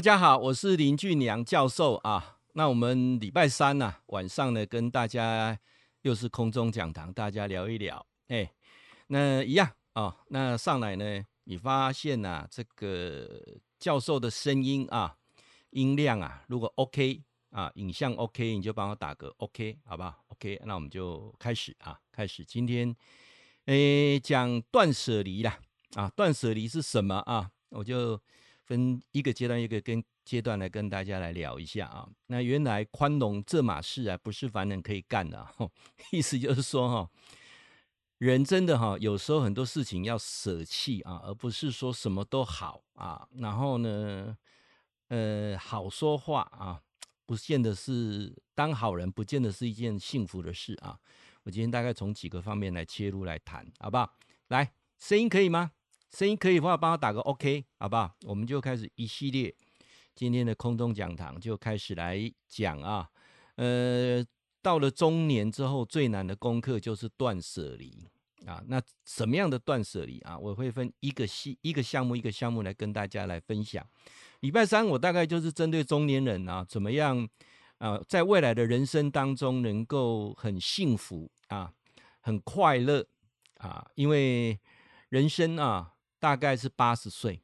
大家好，我是林俊良教授啊。那我们礼拜三呢、啊、晚上呢，跟大家又是空中讲堂，大家聊一聊。哎，那一样啊、哦。那上来呢，你发现呐、啊，这个教授的声音啊，音量啊，如果 OK 啊，影像 OK，你就帮我打个 OK，好不好？OK，那我们就开始啊，开始今天诶讲断舍离啦啊，断舍离是什么啊？我就。分一个阶段一个跟阶段来跟大家来聊一下啊。那原来宽容这码事啊，不是凡人可以干的。意思就是说哈，人真的哈，有时候很多事情要舍弃啊，而不是说什么都好啊。然后呢，呃，好说话啊，不见得是当好人，不见得是一件幸福的事啊。我今天大概从几个方面来切入来谈，好不好？来，声音可以吗？声音可以的话，帮我打个 OK，好不好？我们就开始一系列今天的空中讲堂，就开始来讲啊。呃，到了中年之后，最难的功课就是断舍离啊。那什么样的断舍离啊？我会分一个系一个项目一个项目来跟大家来分享。礼拜三我大概就是针对中年人啊，怎么样啊，在未来的人生当中能够很幸福啊，很快乐啊，因为人生啊。大概是八十岁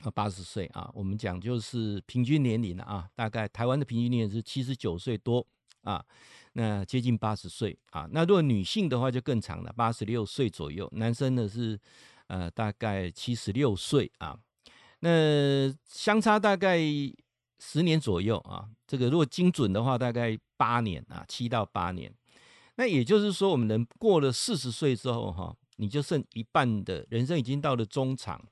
啊，八十岁啊，我们讲就是平均年龄了啊。大概台湾的平均年龄是七十九岁多啊，那接近八十岁啊。那如果女性的话就更长了，八十六岁左右。男生呢是呃大概七十六岁啊。那相差大概十年左右啊。这个如果精准的话，大概八年啊，七到八年。那也就是说，我们人过了四十岁之后哈。你就剩一半的人生已经到了中场，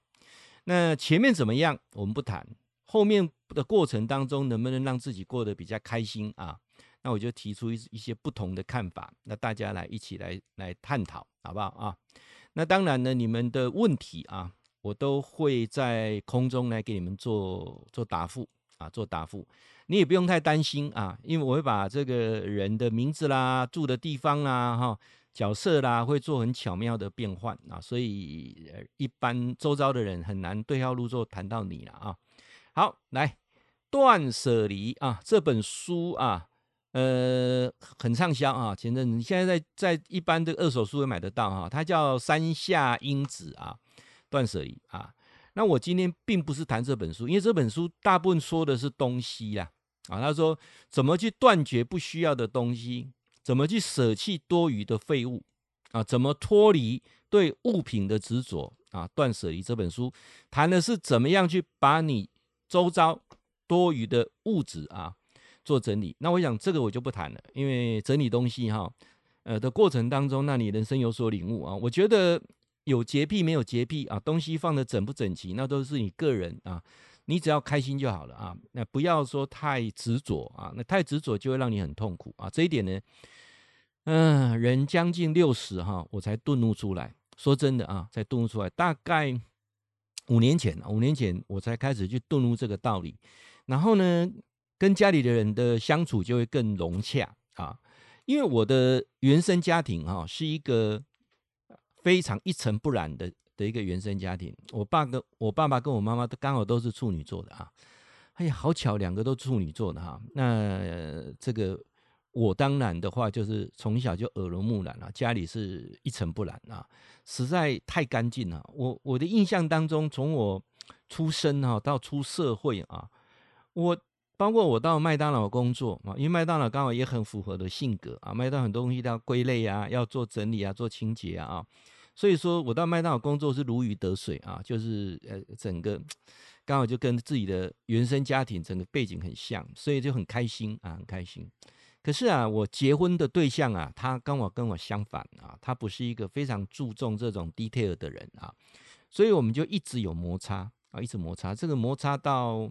那前面怎么样我们不谈，后面的过程当中能不能让自己过得比较开心啊？那我就提出一一些不同的看法，那大家来一起来来探讨，好不好啊？那当然呢，你们的问题啊，我都会在空中来给你们做做答复啊，做答复，你也不用太担心啊，因为我会把这个人的名字啦、住的地方啦，哈。角色啦，会做很巧妙的变换啊，所以一般周遭的人很难对号入座谈到你了啊。好，来断舍离啊，这本书啊，呃，很畅销啊。前阵子现在在在一般的二手书也买得到哈、啊，它叫山下英子啊，断舍离啊。那我今天并不是谈这本书，因为这本书大部分说的是东西啦啊，他说怎么去断绝不需要的东西。怎么去舍弃多余的废物啊？怎么脱离对物品的执着啊？断舍离这本书谈的是怎么样去把你周遭多余的物质啊做整理。那我想这个我就不谈了，因为整理东西哈，呃的过程当中，那你人生有所领悟啊。我觉得有洁癖没有洁癖啊，东西放得整不整齐，那都是你个人啊。你只要开心就好了啊，那不要说太执着啊，那太执着就会让你很痛苦啊。这一点呢，嗯、人将近六十哈，我才顿悟出来。说真的啊，才顿悟出来，大概五年前，五年前我才开始去顿悟这个道理。然后呢，跟家里的人的相处就会更融洽啊，因为我的原生家庭哈是一个非常一尘不染的。的一个原生家庭，我爸跟我爸爸跟我妈妈都刚好都是处女座的啊，哎呀，好巧，两个都处女座的哈。那、呃、这个我当然的话，就是从小就耳濡目染了，家里是一尘不染啊，实在太干净了。我我的印象当中，从我出生哈到出社会啊，我包括我到麦当劳工作啊，因为麦当劳刚好也很符合的性格啊，麦当劳很多东西都要归类啊，要做整理啊，做清洁啊。所以说，我到麦当劳工作是如鱼得水啊，就是呃，整个刚好就跟自己的原生家庭整个背景很像，所以就很开心啊，很开心。可是啊，我结婚的对象啊，他跟我跟我相反啊，他不是一个非常注重这种 detail 的人啊，所以我们就一直有摩擦啊，一直摩擦。这个摩擦到，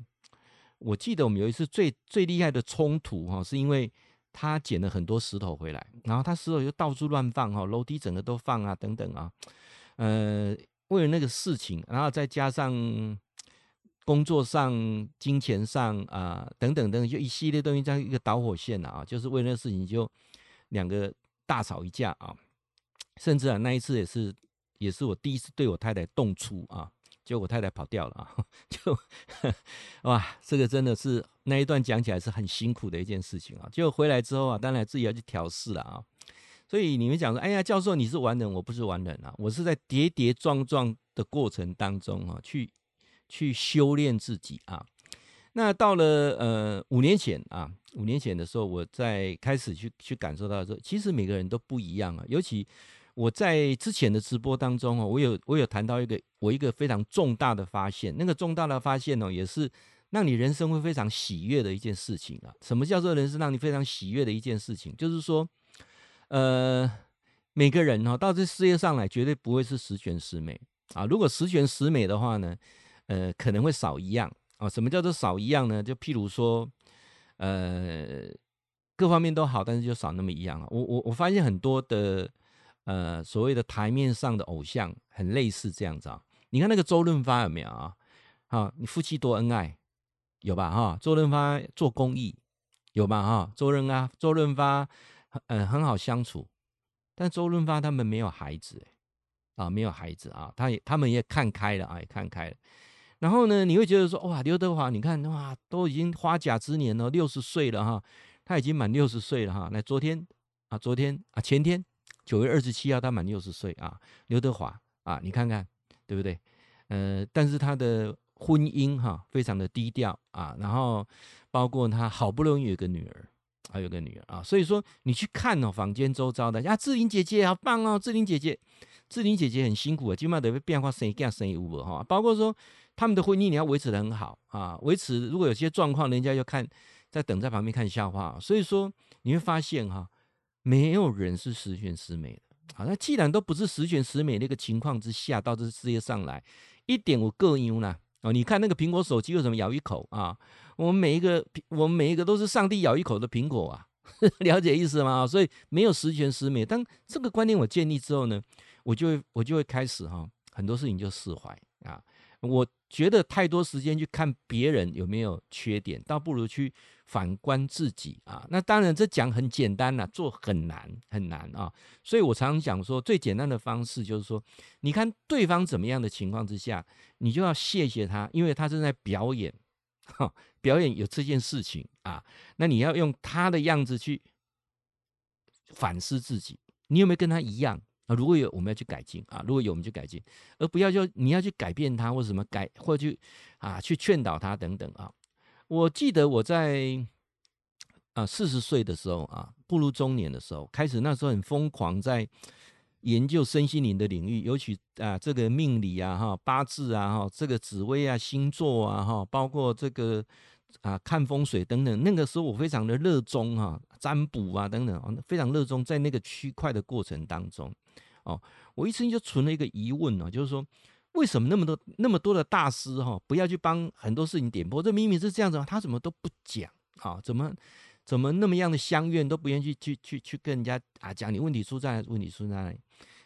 我记得我们有一次最最厉害的冲突哈，是因为。他捡了很多石头回来，然后他石头就到处乱放哈，楼梯整个都放啊，等等啊，呃，为了那个事情，然后再加上工作上、金钱上啊，等等等等，就一系列东西，这样一个导火线啊，就是为了那个事情就两个大吵一架啊，甚至啊那一次也是也是我第一次对我太太动粗啊，结果我太太跑掉了啊，就哇，这个真的是那一段讲起来是很辛苦的一件事情啊。结果回来之后啊，当然自己要去调试了啊。所以你们讲说，哎呀，教授你是完人，我不是完人啊，我是在跌跌撞撞的过程当中啊，去去修炼自己啊。那到了呃五年前啊，五年前的时候，我在开始去去感受到说，其实每个人都不一样啊。尤其我在之前的直播当中哦，我有我有谈到一个我一个非常重大的发现，那个重大的发现哦，也是让你人生会非常喜悦的一件事情啊。什么叫做人生让你非常喜悦的一件事情？就是说，呃，每个人哈到这世界上来，绝对不会是十全十美啊。如果十全十美的话呢，呃，可能会少一样。啊，什么叫做少一样呢？就譬如说，呃，各方面都好，但是就少那么一样啊。我我我发现很多的呃所谓的台面上的偶像很类似这样子啊。你看那个周润发有没有啊？啊，你夫妻多恩爱，有吧？哈，周润发做公益，有吧？哈，周润啊，周润发嗯、呃、很好相处，但周润发他们没有孩子，啊，没有孩子啊，他也他们也看开了啊，也看开了。然后呢，你会觉得说，哇，刘德华，你看哇，都已经花甲之年了，六十岁了哈，他已经满六十岁了哈。来，昨天啊，昨天啊，前天九月二十七号，他满六十岁啊。刘德华啊，你看看对不对？呃，但是他的婚姻哈，非常的低调啊。然后包括他好不容易有个女儿，还有个女儿啊。所以说，你去看哦，坊间周遭的啊，志玲姐姐好棒哦，志玲姐姐，志玲姐姐很辛苦啊，起码得被变化生一生一五哈。包括说。他们的婚姻你要维持得很好啊，维持如果有些状况，人家就看在等在旁边看笑话。所以说你会发现哈，没有人是十全十美的。好，那既然都不是十全十美那个情况之下，到这世界上来，一点我个优呢？哦，你看那个苹果手机为什么咬一口啊？我们每一个，我们每一个都是上帝咬一口的苹果啊，了解意思吗？所以没有十全十美。当这个观念我建立之后呢，我就会我就会开始哈，很多事情就释怀啊。我觉得太多时间去看别人有没有缺点，倒不如去反观自己啊。那当然，这讲很简单呐，做很难很难啊。所以我常常讲说，最简单的方式就是说，你看对方怎么样的情况之下，你就要谢谢他，因为他正在表演，哈，表演有这件事情啊。那你要用他的样子去反思自己，你有没有跟他一样？啊，如果有，我们要去改进啊；如果有，我们就改进，而不要就你要去改变他，或者什么改，或去啊去劝导他等等啊。我记得我在啊四十岁的时候啊，步入中年的时候，开始那时候很疯狂在研究身心灵的领域，尤其啊这个命理啊、哈八字啊、哈这个紫微啊、星座啊、哈包括这个啊看风水等等。那个时候我非常的热衷哈，占卜啊等等，非常热衷在那个区块的过程当中。哦，我一生就存了一个疑问呢，就是说，为什么那么多那么多的大师哈，不要去帮很多事情点破？这明明是这样子，他怎么都不讲啊？怎么怎么那么样的相愿都不愿意去去去去跟人家啊讲？你问题出在？问题出在哪里？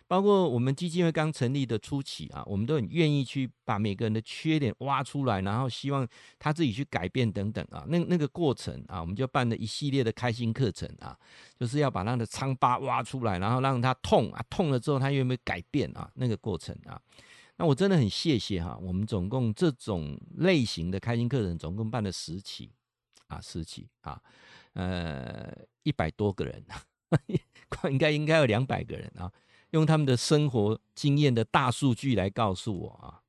包括我们基金会刚成立的初期啊，我们都很愿意去把每个人的缺点挖出来，然后希望他自己去改变等等啊。那那个过程啊，我们就办了一系列的开心课程啊，就是要把他的疮疤挖出来，然后让他痛啊，痛了之后他有没有改变啊？那个过程啊，那我真的很谢谢哈，我们总共这种类型的开心课程总共办了十期啊，十期啊，呃，一百多个人，应该应该有两百个人啊。用他们的生活经验的大数据来告诉我啊，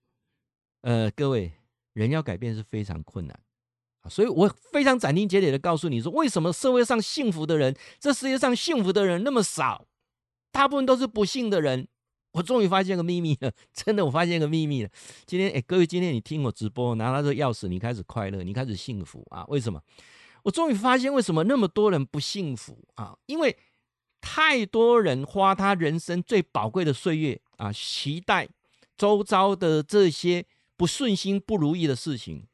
呃，各位，人要改变是非常困难啊，所以我非常斩钉截铁的告诉你说，为什么社会上幸福的人，这世界上幸福的人那么少，大部分都是不幸的人。我终于发现个秘密了，真的，我发现个秘密了。今天，哎，各位，今天你听我直播，拿到这个钥匙，你开始快乐，你开始幸福啊？为什么？我终于发现为什么那么多人不幸福啊？因为。太多人花他人生最宝贵的岁月啊，期待周遭的这些不顺心、不如意的事情。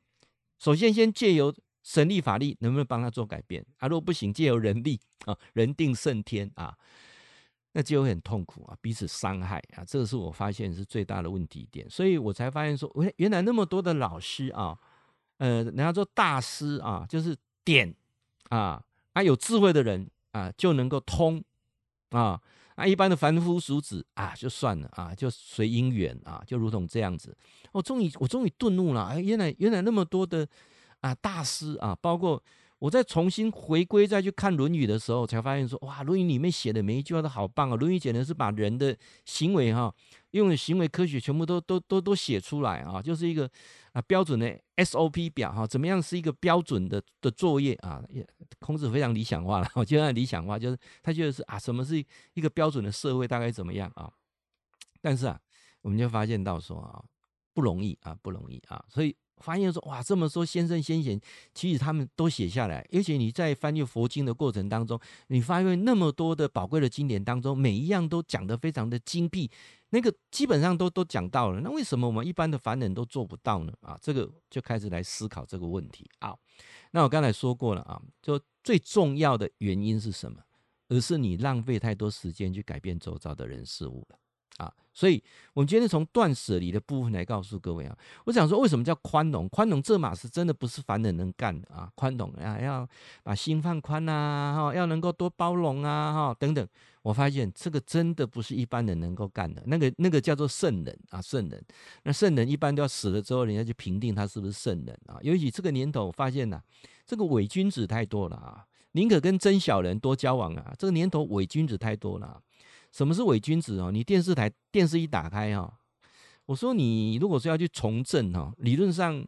首先，先借由神力、法力，能不能帮他做改变啊？如果不行，借由人力啊，人定胜天啊，那就会很痛苦啊，彼此伤害啊。这个是我发现是最大的问题点，所以我才发现说，原原来那么多的老师啊，呃，人家做大师啊，就是点啊，啊，有智慧的人啊，就能够通。啊那，一般的凡夫俗子啊，就算了啊，就随因缘啊，就如同这样子。我终于，我终于顿悟了，哎，原来原来那么多的啊大师啊，包括我再重新回归再去看《论语》的时候，才发现说，哇，《论语》里面写的每一句话都好棒啊，《论语》简直是把人的行为哈、啊，用行为科学全部都都都都写出来啊，就是一个。啊，标准的 SOP 表哈，怎么样是一个标准的的作业啊？孔子非常理想化了，我觉得理想化就是他觉得是啊，什么是一个标准的社会大概怎么样啊？但是啊，我们就发现到说啊，不容易啊，不容易啊，所以。发现说哇，这么说先生先贤，其实他们都写下来。而且你在翻阅佛经的过程当中，你发现那么多的宝贵的经典当中，每一样都讲得非常的精辟，那个基本上都都讲到了。那为什么我们一般的凡人都做不到呢？啊，这个就开始来思考这个问题啊。那我刚才说过了啊，就最重要的原因是什么？而是你浪费太多时间去改变周遭的人事物了。所以我们今天从断舍离的部分来告诉各位啊，我想说为什么叫宽容？宽容这码事真的不是凡人能干的啊！宽容啊，要把心放宽呐，哈，要能够多包容啊，哈，等等。我发现这个真的不是一般人能够干的，那个那个叫做圣人啊，圣人。那圣人一般都要死了之后，人家去评定他是不是圣人啊。尤其这个年头，我发现呐、啊，这个伪君子太多了啊，宁可跟真小人多交往啊。这个年头伪君子太多了、什么是伪君子哦？你电视台电视一打开哈，我说你如果说要去从政哈，理论上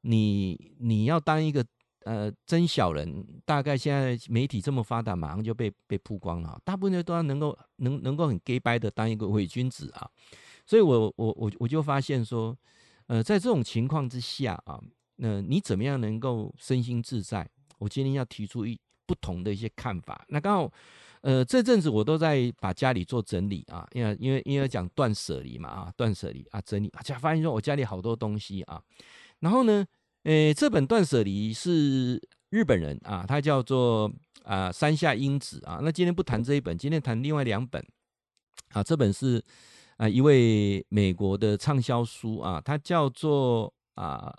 你你要当一个呃真小人，大概现在媒体这么发达，马上就被被曝光了。大部分人都要能够能能够很 gay 掰的当一个伪君子啊，所以我我我我就发现说，呃，在这种情况之下啊，那你怎么样能够身心自在？我今天要提出一不同的一些看法。那刚好。呃，这阵子我都在把家里做整理啊，因为因为因为讲断舍离嘛啊，断舍离啊，整理啊，才发现说我家里好多东西啊。然后呢，呃，这本断舍离是日本人啊，他叫做啊山下英子啊。那今天不谈这一本，今天谈另外两本啊。这本是啊一位美国的畅销书啊，它叫做啊。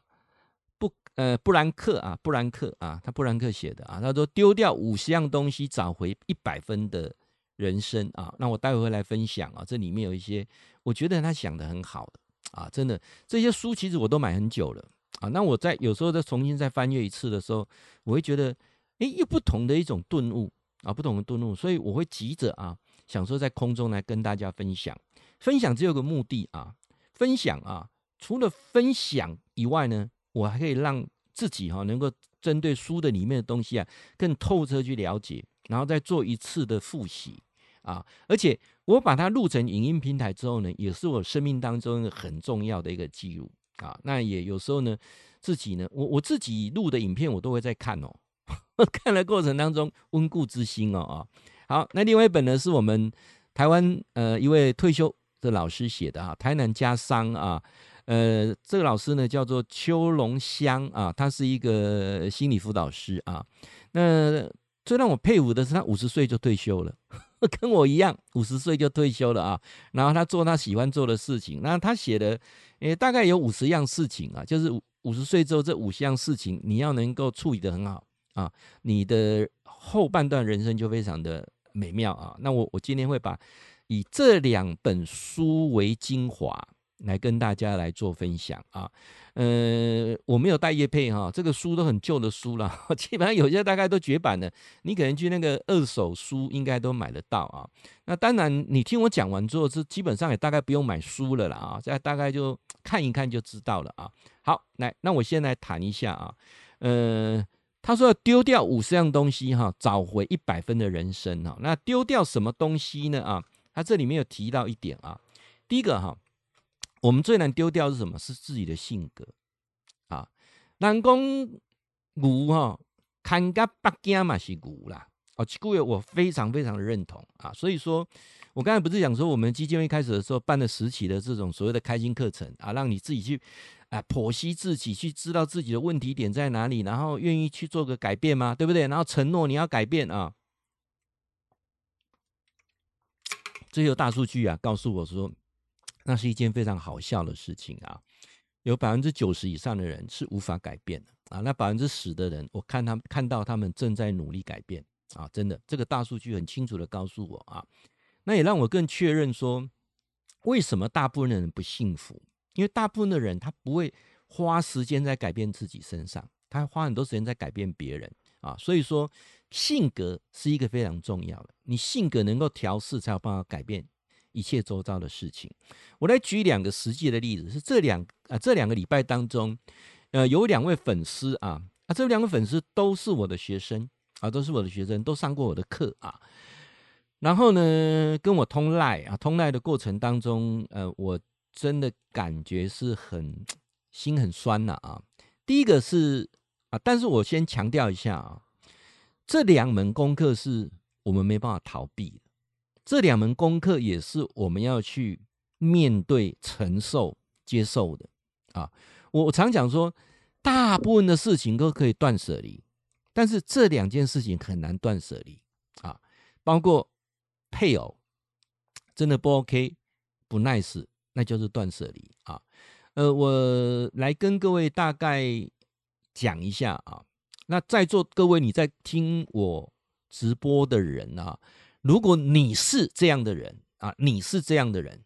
呃，布兰克啊，布兰克啊，他布兰克写的啊，他说丢掉五十样东西，找回一百分的人生啊。那我待会会来分享啊，这里面有一些我觉得他想的很好的啊，真的这些书其实我都买很久了啊。那我在有时候再重新再翻阅一次的时候，我会觉得，哎，又不同的一种顿悟啊，不同的顿悟，所以我会急着啊，想说在空中来跟大家分享。分享只有个目的啊，分享啊，除了分享以外呢。我还可以让自己哈能够针对书的里面的东西啊更透彻去了解，然后再做一次的复习啊！而且我把它录成影音平台之后呢，也是我生命当中很重要的一个记录啊。那也有时候呢，自己呢，我我自己录的影片我都会在看哦，看的过程当中温故知新哦啊。好，那另外一本呢是我们台湾呃一位退休的老师写的哈，台南家商啊。呃，这个老师呢叫做邱龙香啊，他是一个心理辅导师啊。那最让我佩服的是，他五十岁就退休了，跟我一样，五十岁就退休了啊。然后他做他喜欢做的事情。那他写的，诶，大概有五十样事情啊，就是五十岁之后这五十样事情，你要能够处理得很好啊，你的后半段人生就非常的美妙啊。那我我今天会把以这两本书为精华。来跟大家来做分享啊，呃，我没有带叶配哈，这个书都很旧的书了，基本上有些大概都绝版了，你可能去那个二手书应该都买得到啊。那当然，你听我讲完之后，是基本上也大概不用买书了啦啊，这大概就看一看就知道了啊。好，来，那我先来谈一下啊，呃，他说要丢掉五十样东西哈，找回一百分的人生哈。那丢掉什么东西呢啊？他这里面有提到一点啊，第一个哈。我们最难丢掉是什么？是自己的性格啊。人讲牛哈，看个北京嘛是牛啦。哦，这个我非常非常的认同啊。所以说，我刚才不是讲说，我们基金会开始的时候办了十期的这种所谓的开心课程啊，让你自己去啊剖析自己，去知道自己的问题点在哪里，然后愿意去做个改变吗？对不对？然后承诺你要改变啊。最后大数据啊，告诉我说。那是一件非常好笑的事情啊！有百分之九十以上的人是无法改变的啊，那百分之十的人，我看他们看到他们正在努力改变啊！真的，这个大数据很清楚的告诉我啊。那也让我更确认说，为什么大部分的人不幸福？因为大部分的人他不会花时间在改变自己身上，他花很多时间在改变别人啊。所以说，性格是一个非常重要的，你性格能够调试，才有办法改变一切周遭的事情。我来举两个实际的例子，是这两啊这两个礼拜当中，呃，有两位粉丝啊啊，这两个粉丝都是我的学生啊，都是我的学生，都上过我的课啊。然后呢，跟我通赖啊，通赖的过程当中，呃，我真的感觉是很心很酸呐啊。第一个是啊，但是我先强调一下啊，这两门功课是我们没办法逃避的，这两门功课也是我们要去面对、承受、接受的啊。我常讲说，大部分的事情都可以断舍离，但是这两件事情很难断舍离啊，包括。配偶真的不 OK，不 nice，那就是断舍离啊。呃，我来跟各位大概讲一下啊。那在座各位你在听我直播的人啊，如果你是这样的人啊，你是这样的人，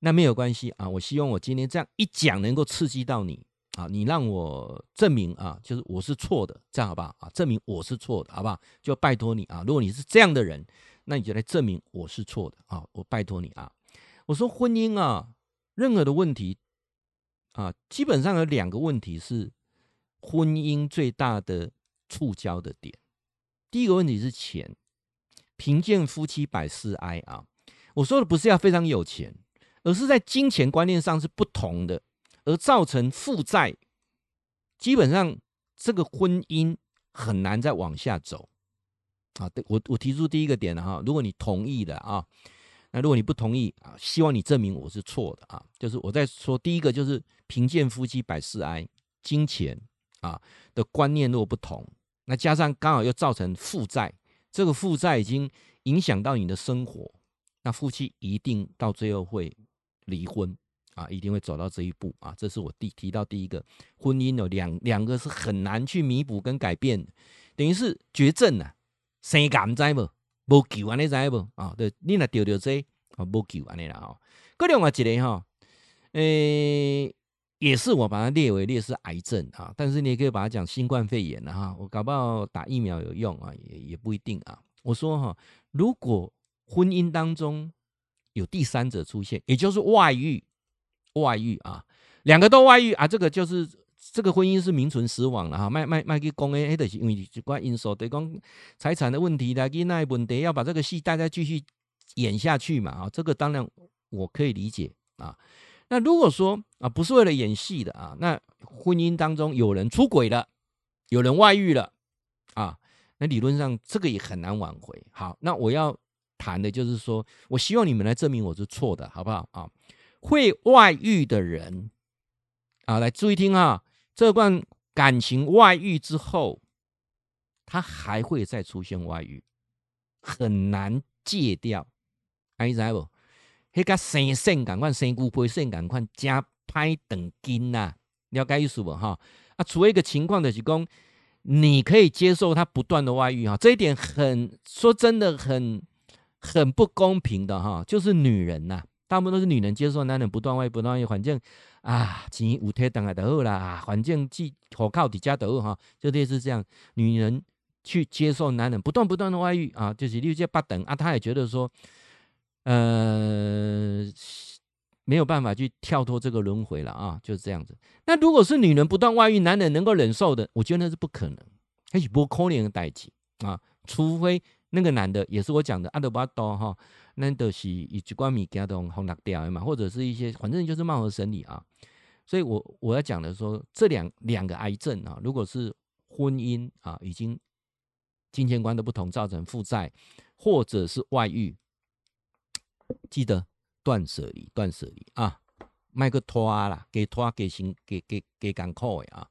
那没有关系啊。我希望我今天这样一讲，能够刺激到你啊，你让我证明啊，就是我是错的，这样好不好啊？证明我是错的，好不好？就拜托你啊。如果你是这样的人。那你就来证明我是错的啊！我拜托你啊！我说婚姻啊，任何的问题啊，基本上有两个问题是婚姻最大的触礁的点。第一个问题是钱，贫贱夫妻百事哀啊！我说的不是要非常有钱，而是在金钱观念上是不同的，而造成负债，基本上这个婚姻很难再往下走。啊，对我我提出第一个点了哈，如果你同意的啊，那如果你不同意啊，希望你证明我是错的啊。就是我在说第一个，就是贫贱夫妻百事哀，金钱啊的观念若不同，那加上刚好又造成负债，这个负债已经影响到你的生活，那夫妻一定到最后会离婚啊，一定会走到这一步啊。这是我第提到第一个，婚姻有两两个是很难去弥补跟改变，等于是绝症、啊。生癌知无，无救安尼知无？啊，对，你若得着这啊，无救安尼啦吼。搁另外一个吼，诶，也是我把它列为列是癌症啊，但是你也可以把它讲新冠肺炎了哈。我搞不好打疫苗有用啊，也也不一定啊。我说哈，如果婚姻当中有第三者出现，也就是外遇，外遇啊，两个都外遇啊，这个就是。这个婚姻是名存实亡了哈，卖卖卖去讲诶，迄就是因为一寡因素，对讲财产的问题啦，囡仔问题，要把这个戏大家继续演下去嘛啊，这个当然我可以理解啊。那如果说啊，不是为了演戏的啊，那婚姻当中有人出轨了，有人外遇了啊，那理论上这个也很难挽回。好，那我要谈的就是说，我希望你们来证明我是错的，好不好啊？会外遇的人啊，来注意听啊。这段感情外遇之后，他还会再出现外遇，很难戒掉。哎，知不？那个生肾赶快生骨灰肾赶快加拍等筋呐，了解意思不？哈啊，除了一个情况就是讲，你可以接受他不断的外遇哈，这一点很说真的很很不公平的哈，就是女人呐，大部分都是女人接受男人不断外遇不断外遇，反正。啊，钱有提等来就好啦，啊，反正既可靠的家都好哈，就类似这样。女人去接受男人不断不断的外遇啊，就是六借八等啊，她也觉得说，呃，没有办法去跳脱这个轮回了啊，就是这样子。那如果是女人不断外遇，男人能够忍受的，我觉得那是不可能，还是不可能的代志啊，除非那个男的也是我讲的阿德巴多哈，那都是以直观物件都红落掉嘛，或者是一些反正就是貌合神离啊。所以，我我要讲的说，这两两个癌症啊，如果是婚姻啊，已经金钱观的不同造成负债，或者是外遇，记得断舍离，断舍离啊，卖个拖啦，给拖给行给给给港口的啊。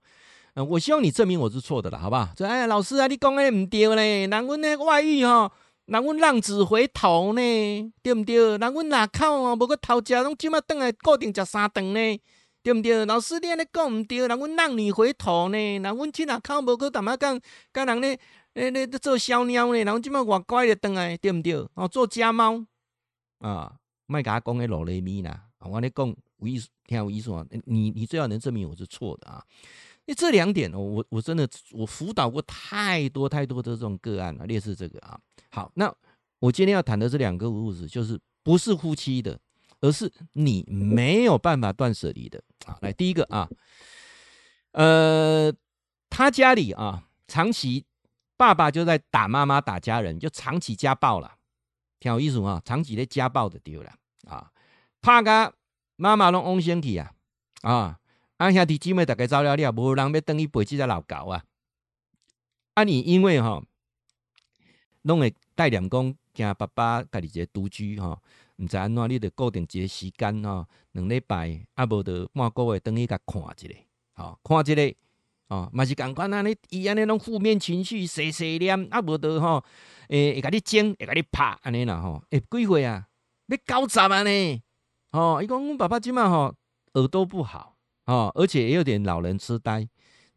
嗯，我希望你证明我是错的了，好不好？说，哎，老师啊，你讲的唔对嘞，人阮那外遇吼，人阮浪子回头呢，对不对？人阮哪口啊，无个头家拢今麦等来固定食三顿呢。对不对？老师，你安尼讲唔对，人阮浪女回头呢，人阮去哪靠无去淡仔讲，跟人咧咧咧做小鸟呢，人阮即马外乖咧转来，对不对？哦，做家猫，啊，麦甲讲的罗雷咪啦，我跟你讲有意思，听有意思啊，你你最好能证明我是错的啊。因为这两点，我我真的我辅导过太多太多的这种个案了，类似这个啊。好，那我今天要谈的这两个故事，就是不是夫妻的，而是你没有办法断舍离的啊。来，第一个啊，呃，他家里啊，长期爸爸就在打妈妈、打家人，就长期家暴了，挺有意思啊，长期咧家暴的丢了啊，怕个妈妈拢翁先去啊啊。啊，兄弟姊妹大家走了了，无人要等于陪这只老狗啊！啊，你因为吼，拢会带念讲，惊爸爸家己一个独居吼，毋知安怎，你得固定一个时间吼，两礼拜啊，无得半个月等于甲看一下，吼，看一下，哦，嘛是共款安尼，伊安尼拢负面情绪，碎碎念，啊，无得吼，诶，会甲你争，会甲你拍，安尼啦吼，诶，几岁啊？要九十啊呢？吼，伊讲阮爸爸即满吼耳朵不好。哦，而且也有点老人痴呆，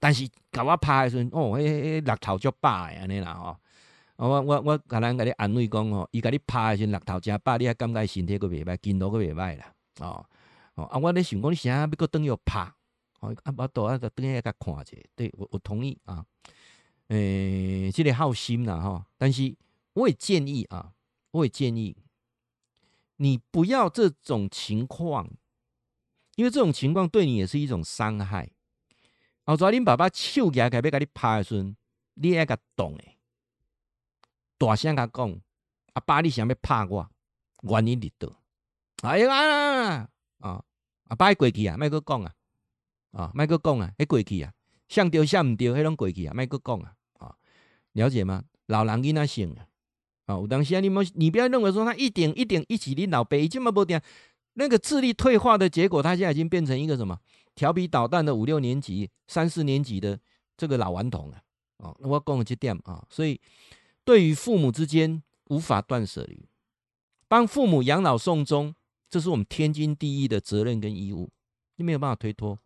但是甲我拍诶时阵，哦，迄迄迄六头足白的安尼啦吼。我我我甲人甲你安慰讲吼，伊甲你拍诶时阵六头真白，你还感觉身体阁袂歹，筋都阁袂歹啦。哦哦，啊，我咧想讲你啥要阁等又拍，哦，啊，我倒啊个等下甲看者，对我我同意啊。诶、欸，这个好心啦吼，但是我也建议啊，我也建议你不要这种情况。因为这种情况对你也是一种伤害。后仔恁爸爸手举起来要甲你拍的时阵，你爱甲动诶，大声甲讲，阿爸你想要拍我，原因伫倒？哎呀啊！啊，阿爸过去啊，莫阁讲啊，啊，卖个讲啊，迄过去啊，像丢像毋丢，迄拢过去啊，卖个讲啊，啊，了解吗？老人囡仔性啊，啊，有当时啊，你莫，你不要认为说他一点一点一起恁老爸，伊即么无定。那个智力退化的结果，他现在已经变成一个什么调皮捣蛋的五六年级、三四年级的这个老顽童了。哦，我讲这点啊，所以对于父母之间无法断舍离，帮父母养老送终，这是我们天经地义的责任跟义务，你没有办法推脱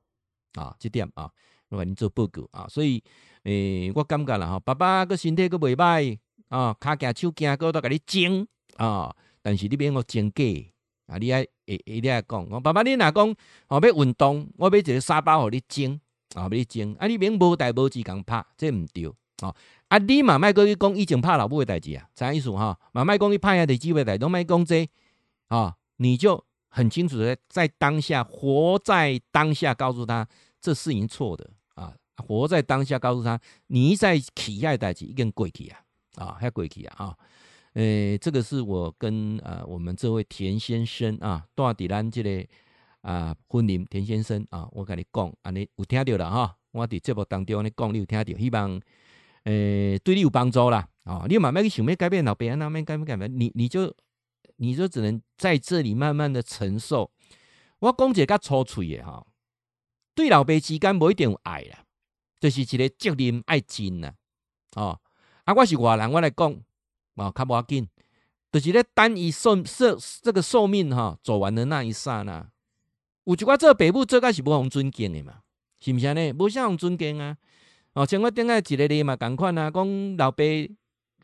啊。这点啊，我甲你做报告啊。所以，诶，我感觉啦吼，爸爸个身体个袂歹啊，脚夹手夹个都甲你精啊，但是你免我精假啊，你爱。诶，一定要讲，我爸爸你若讲，哦，要运动，我买一个沙包互你蒸，啊，俾你蒸，啊，你免无代无志共拍，这毋对，哦，啊，你嘛莫搁去讲以前拍老母诶代志啊，啥意思哈？嘛莫讲你拍下第几位代，拢莫讲这，啊，你就很清楚的在当下，活在当下，告诉他这是已经错的，啊，活在当下，告诉他你在起爱代志已经过去啊，啊，还过去啊，啊。诶、这个是我跟啊我们这位田先生啊，大地兰这个啊婚礼田先生啊，我跟你讲，啊你有听到了哈？我在节目当中你讲，你有听到？希望诶、对你有帮助啦啊！你慢慢去想要改变老别人，那边改变改变，你你就你就只能在这里慢慢的承受。我讲一个较粗脆的哈，对老爸之间无一定有爱啦，就是一个责任爱尽啦。哦，啊，我是外人，我来讲。啊，较无要紧，就是咧等伊寿寿这个寿命哈走完的那一刹那，有一寡做爸母做甲是无互尊敬的嘛，是毋是安尼？无啥互尊敬啊！哦，像我顶下一个例嘛，共款啊，讲老爸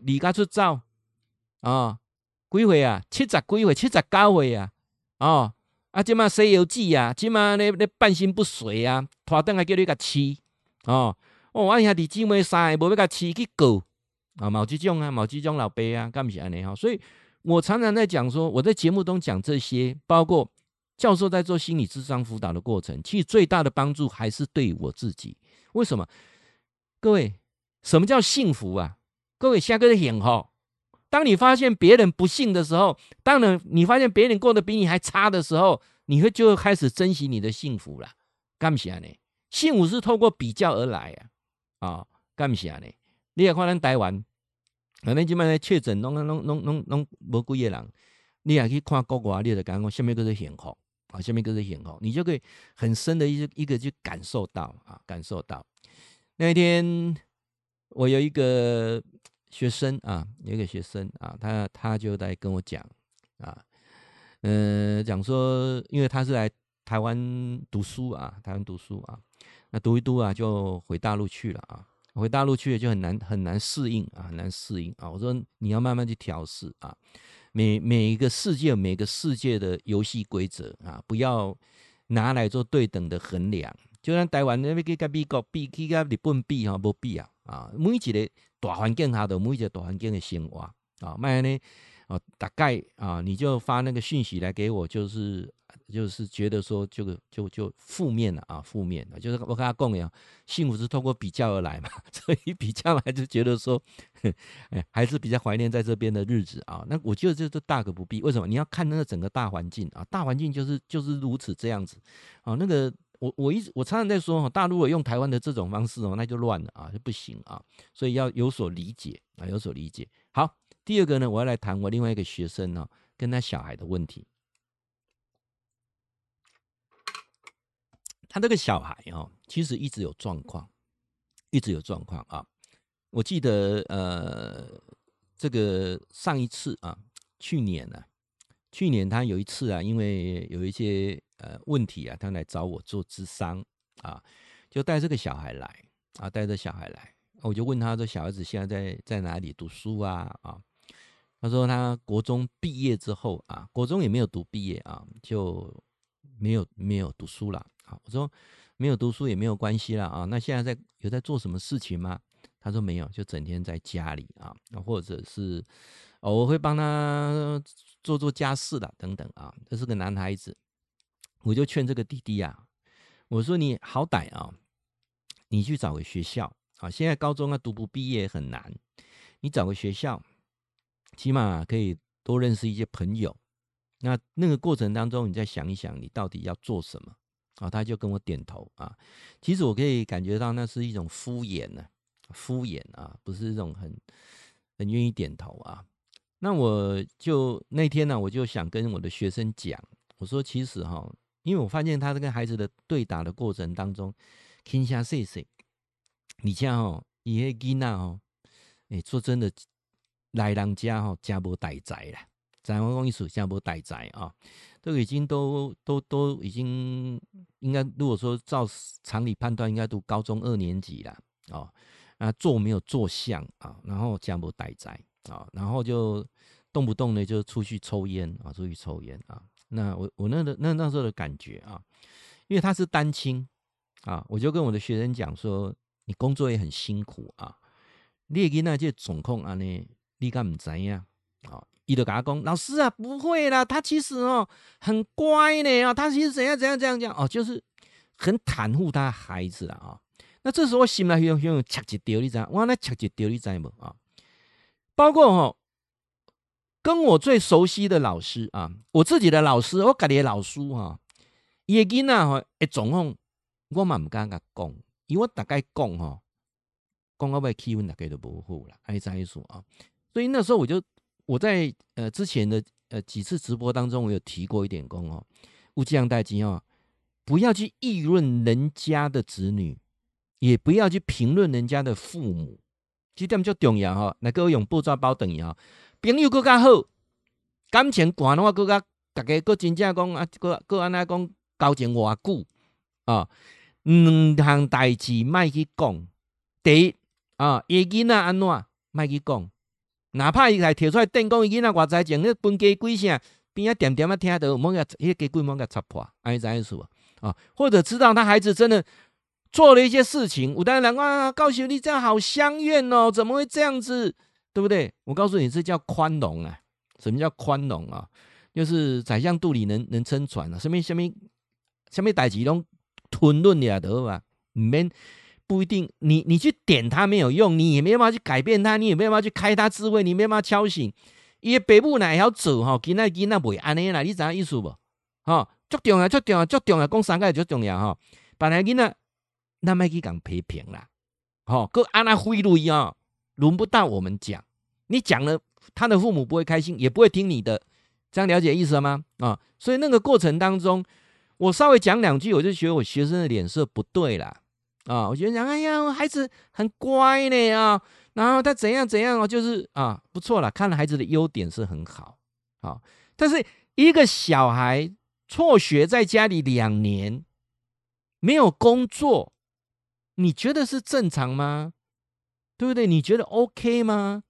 离家出走啊，几岁啊？七十几岁，七十九岁啊！哦，啊，即马西游记啊，即马咧咧半身不遂啊，拖登来叫你甲饲哦，哦，啊兄弟姊妹三个无要甲饲去告。啊，某几种啊，某几种老爸啊，干不起来呢哈，所以我常常在讲说，我在节目中讲这些，包括教授在做心理智商辅导的过程，其实最大的帮助还是对我自己。为什么？各位，什么叫幸福啊？各位，下个是幸福。当你发现别人不幸的时候，当然你发现别人过得比你还差的时候，你会就开始珍惜你的幸福了。干不起来呢？幸福是透过比较而来啊！啊，干不起来呢？你也看咱台湾，反正即摆咧确诊，拢拢拢拢拢无几个人。你也去看国外，你就感觉下面都是幸福啊，下面都是幸福，你就可以很深的一一个去感受到啊，感受到。那一天我有一个学生啊，有一个学生啊，他他就在跟我讲啊，嗯、呃，讲说，因为他是来台湾读书啊，台湾读书啊，那读一读啊，就回大陆去了啊。回大陆去了就很难很难适应啊，很难适应啊。我说你要慢慢去调试啊，每每一个世界每个世界的游戏规则啊，不要拿来做对等的衡量。就像台湾那边去跟美国比，去跟日本比哈，无必要啊。每一个大环境下的每一个大环境的生活啊，卖呢啊，大概啊，你就发那个讯息来给我，就是。就是觉得说，这个就就负面了啊，负面的，就是我跟他讲呀，幸福是通过比较而来嘛，所以比较来就觉得说，哎，还是比较怀念在这边的日子啊。那我觉得这都大可不必，为什么？你要看那个整个大环境啊，大环境就是就是如此这样子啊。那个我我一直我常常在说，大陆如果用台湾的这种方式哦，那就乱了啊，就不行啊。所以要有所理解啊，有所理解。好，第二个呢，我要来谈我另外一个学生呢，跟他小孩的问题。他这个小孩哦，其实一直有状况，一直有状况啊。我记得呃，这个上一次啊，去年呢、啊，去年他有一次啊，因为有一些呃问题啊，他来找我做咨商啊，就带这个小孩来啊，带着小孩来，我就问他说：“小孩子现在在在哪里读书啊？”啊，他说他国中毕业之后啊，国中也没有读毕业啊，就没有没有读书了。好，我说没有读书也没有关系啦啊。那现在在有在做什么事情吗？他说没有，就整天在家里啊，或者是哦，我会帮他做做家事啦等等啊。这是个男孩子，我就劝这个弟弟啊，我说你好歹啊，你去找个学校啊。现在高中啊读不毕业很难，你找个学校，起码可以多认识一些朋友。那那个过程当中，你再想一想，你到底要做什么？啊，他就跟我点头啊。其实我可以感觉到那是一种敷衍呢，敷衍啊，不是一种很很愿意点头啊。那我就那天呢，我就想跟我的学生讲，我说其实哈，因为我发现他这个孩子的对打的过程当中，倾下碎碎，你像哦，伊个囡仔哦，哎，说真的，来人家哦，家无代志啦。在我讲意思，像不带在啊，都已经都都都已经应该，如果说照常理判断，应该读高中二年级了哦。啊，做没有做相啊，然后家不带在啊，然后就动不动呢就出去抽烟啊，出去抽烟啊。那我我那个那那时候的感觉啊，因为他是单亲啊，我就跟我的学生讲说，你工作也很辛苦啊，你囡仔这总控啊呢，你敢唔知呀？啊？伊就跟他讲，老师啊，不会啦，他其实哦很乖呢啊，他其实怎样怎样怎样讲哦，就是很袒护他孩子啊、那这时候我心里有有切一条，你知？我那切一条，你知不啊？包括哦，跟我最熟悉的老师啊，我自己的老师，我家里的老师哈，伊个囡仔吼，一状况我嘛唔敢甲讲，因为我大概讲吼，讲到尾气氛大概都不好啦，爱怎说啊？所以那时候我就。我在呃之前的呃几次直播当中，我有提过一点功哦，勿这样待机哦，不要去议论人家的子女，也不要去评论人家的父母，这点就重要哈。那个用布抓包等于哈，朋友更加好，感情观的话更加大家更真正讲啊，更更安那讲交情偌久啊，两项代志莫去讲，第一啊，伊囡仔安怎莫去讲。哪怕伊来提出来电讲，伊囡仔偌济钱，那分家几声，边啊点点啊听到，莫个迄个家规莫个插破，安尼怎样说啊？或者知道他孩子真的做了一些事情，有的人讲告诉你这样好乡愿哦，怎么会这样子？对不对？我告诉你，这叫宽容啊！什么叫宽容啊？就是宰相肚里能能撑船啊！什么什么什么代志拢吞论了得吧？唔免。不一定，你你去点他没有用，你也没办法去改变他，你也没办法去开他智慧，你没办法敲醒。伊个爸母哪会晓做吼？囡仔囡仔袂安尼啦，你知影意思无？吼，足重要，足重要，足重要，讲三个足重要吼。本来囡仔，咱莫去讲批评啦，吼，搁安那挥泪啊，轮不到我们讲。你讲了，他的父母不会开心，也不会听你的，这样了解意思了吗？啊，所以那个过程当中，我稍微讲两句，我就觉得我学生的脸色不对啦。啊，我觉得讲，哎呀，孩子很乖呢啊，然后他怎样怎样哦，就是啊，不错了，看了孩子的优点是很好，啊，但是一个小孩辍学在家里两年，没有工作，你觉得是正常吗？对不对？你觉得 OK 吗？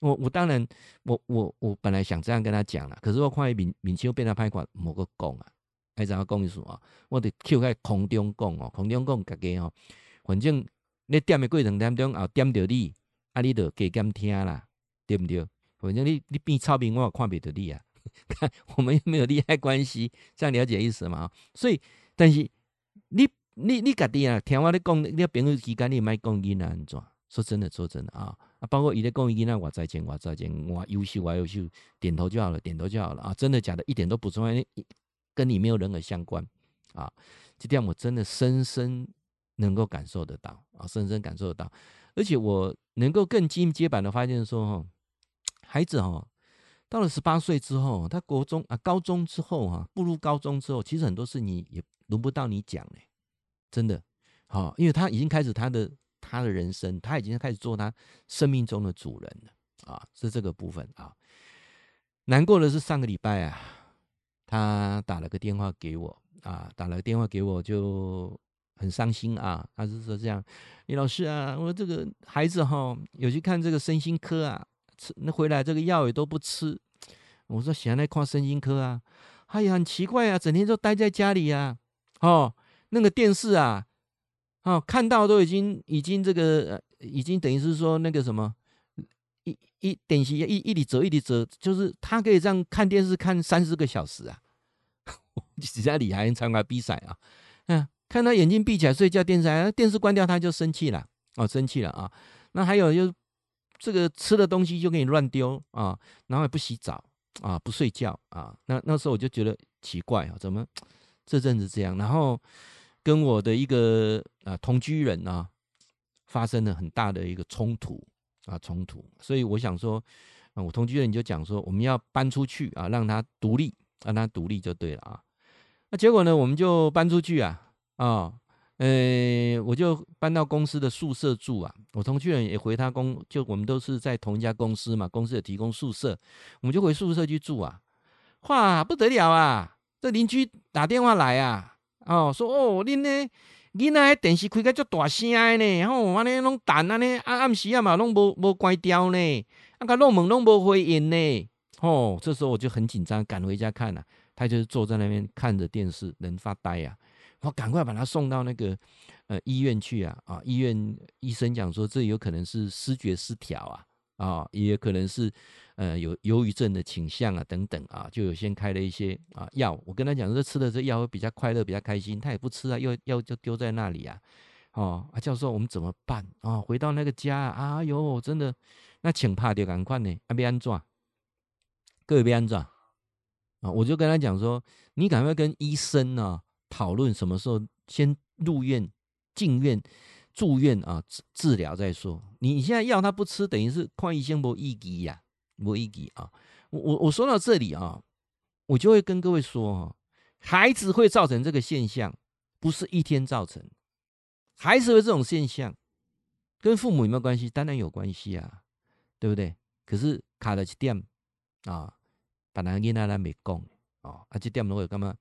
我我当然，我我我本来想这样跟他讲了，可是我看面面前变他拍款某个讲啊，还怎样讲意思啊？我得跳在空中讲哦，空中讲家己哦，反正你点的过程当中啊，点到你，啊，你就加减听啦，对不对？反正你你变超明，我也看不着你啊。我们又没有利害关系，这样了解意思嘛？所以，但是你你你家己啊，听我咧讲，你朋友之间你卖讲囡仔安怎？说真的，说真的啊，啊，包括伊咧讲囡仔我再见，我再见，我优秀，我优秀，点头就好了，点头就好了啊！真的假的，一点都不重要，跟你没有任何相关啊！这点我真的深深能够感受得到啊，深深感受得到，而且我能够更进阶版的发现说，哈，孩子哈。到了十八岁之后，他国中啊、高中之后啊，步入高中之后，其实很多事你也轮不到你讲嘞，真的，好，因为他已经开始他的他的人生，他已经开始做他生命中的主人了啊，是这个部分啊。难过的是上个礼拜啊，他打了个电话给我啊，打了个电话给我就很伤心啊，他是说这样，李老师啊，我这个孩子哈，有去看这个身心科啊。吃那回来这个药也都不吃，我说想来看身心科啊，哎呀很奇怪啊，整天都待在家里啊，哦那个电视啊，哦看到都已经已经这个已经等于是说那个什么一一点心一一里折一里折，就是他可以这样看电视看三四个小时啊，几家里还参加比赛啊，嗯，看他眼睛闭起来睡觉，电视还电视关掉他就生气了，哦生气了啊，那还有就是。这个吃的东西就给你乱丢啊，然后也不洗澡啊，不睡觉啊。那那时候我就觉得奇怪啊，怎么这阵子这样？然后跟我的一个啊同居人啊发生了很大的一个冲突啊冲突。所以我想说，啊，我同居人就讲说，我们要搬出去啊，让他独立，让他独立就对了啊。那结果呢，我们就搬出去啊啊。呃、我就搬到公司的宿舍住啊。我同居人也回他公，就我们都是在同一家公司嘛，公司也提供宿舍，我们就回宿舍去住啊。哇，不得了啊！这邻居打电话来啊，哦，说哦，恁呢，恁那电视开个足大声的呢，然后安尼拢弹安尼，暗暗时啊嘛，拢无无关掉呢，啊个弄门拢无回应呢。哦，这时候我就很紧张，赶回家看了、啊。他就是坐在那边看着电视，人发呆呀、啊。我赶快把他送到那个呃医院去啊啊！医院医生讲说，这有可能是失觉失调啊啊，也可能是呃有忧郁症的倾向啊等等啊，就有先开了一些啊药。我跟他讲说，吃了这药会比较快乐，比较开心。他也不吃啊，药药就丢在那里啊。哦啊，教授，我们怎么办啊？回到那个家啊，哎呦，真的那请怕就赶快呢，啊，要安怎？各位别安怎啊？我就跟他讲说，你赶快跟医生呢。讨论什么时候先入院、进院、住院啊？治治疗再说。你现在药他不吃，等于是看医生没意义呀，没意义啊！我我我说到这里啊，我就会跟各位说哈，孩子会造成这个现象，不是一天造成。孩子会这种现象，跟父母有没有关系？当然有关系啊，对不对？可是卡了一点啊，把那囡仔来没讲啊，啊这点如果干嘛？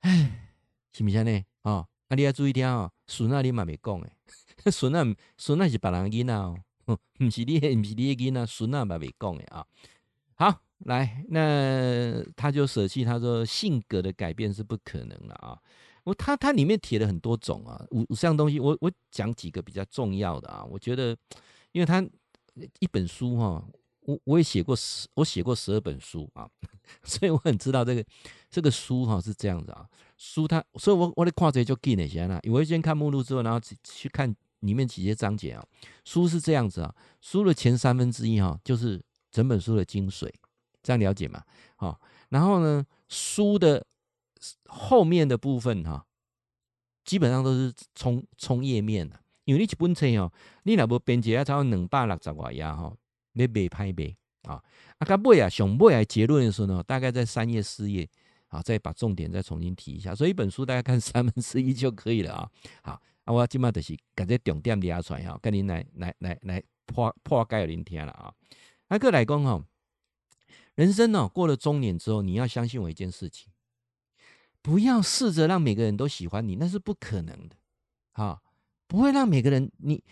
唉，是不是呢？啊，啊你要注意听哦。孙仔你嘛没讲诶，孙仔孙仔是别人囡仔哦，不是你，不是你的囡仔，孙仔嘛没讲诶啊。好，来，那他就舍弃，他说性格的改变是不可能了啊。我他他里面提了很多种啊，五五项东西，我我讲几个比较重要的啊。我觉得，因为他一本书哈。我我也写过十，我写过十二本书啊，所以我很知道这个这个书哈是这样子啊。书它，所以我我的跨节就记那些了。我会先看目录之后，然后去看里面几节章节啊。书是这样子啊，书的前三分之一哈，就是整本书的精髓，这样了解嘛？好，然后呢，书的后面的部分哈，基本上都是充充页面的，因为你一本册哦，你若无编辑啊，才有两百六十多页哈。没被拍背啊！啊，他不啊，想不来结论的时候呢，大概在三页四页啊，再把重点再重新提一下。所以一本书大概看三分之一就可以了啊。好，啊，我今嘛就是把这重点列出来哈，跟您来来来来破破解您听了啊。那个来讲哈，人生呢过了中年之后，你要相信我一件事情，不要试着让每个人都喜欢你，那是不可能的。好，不会让每个人你。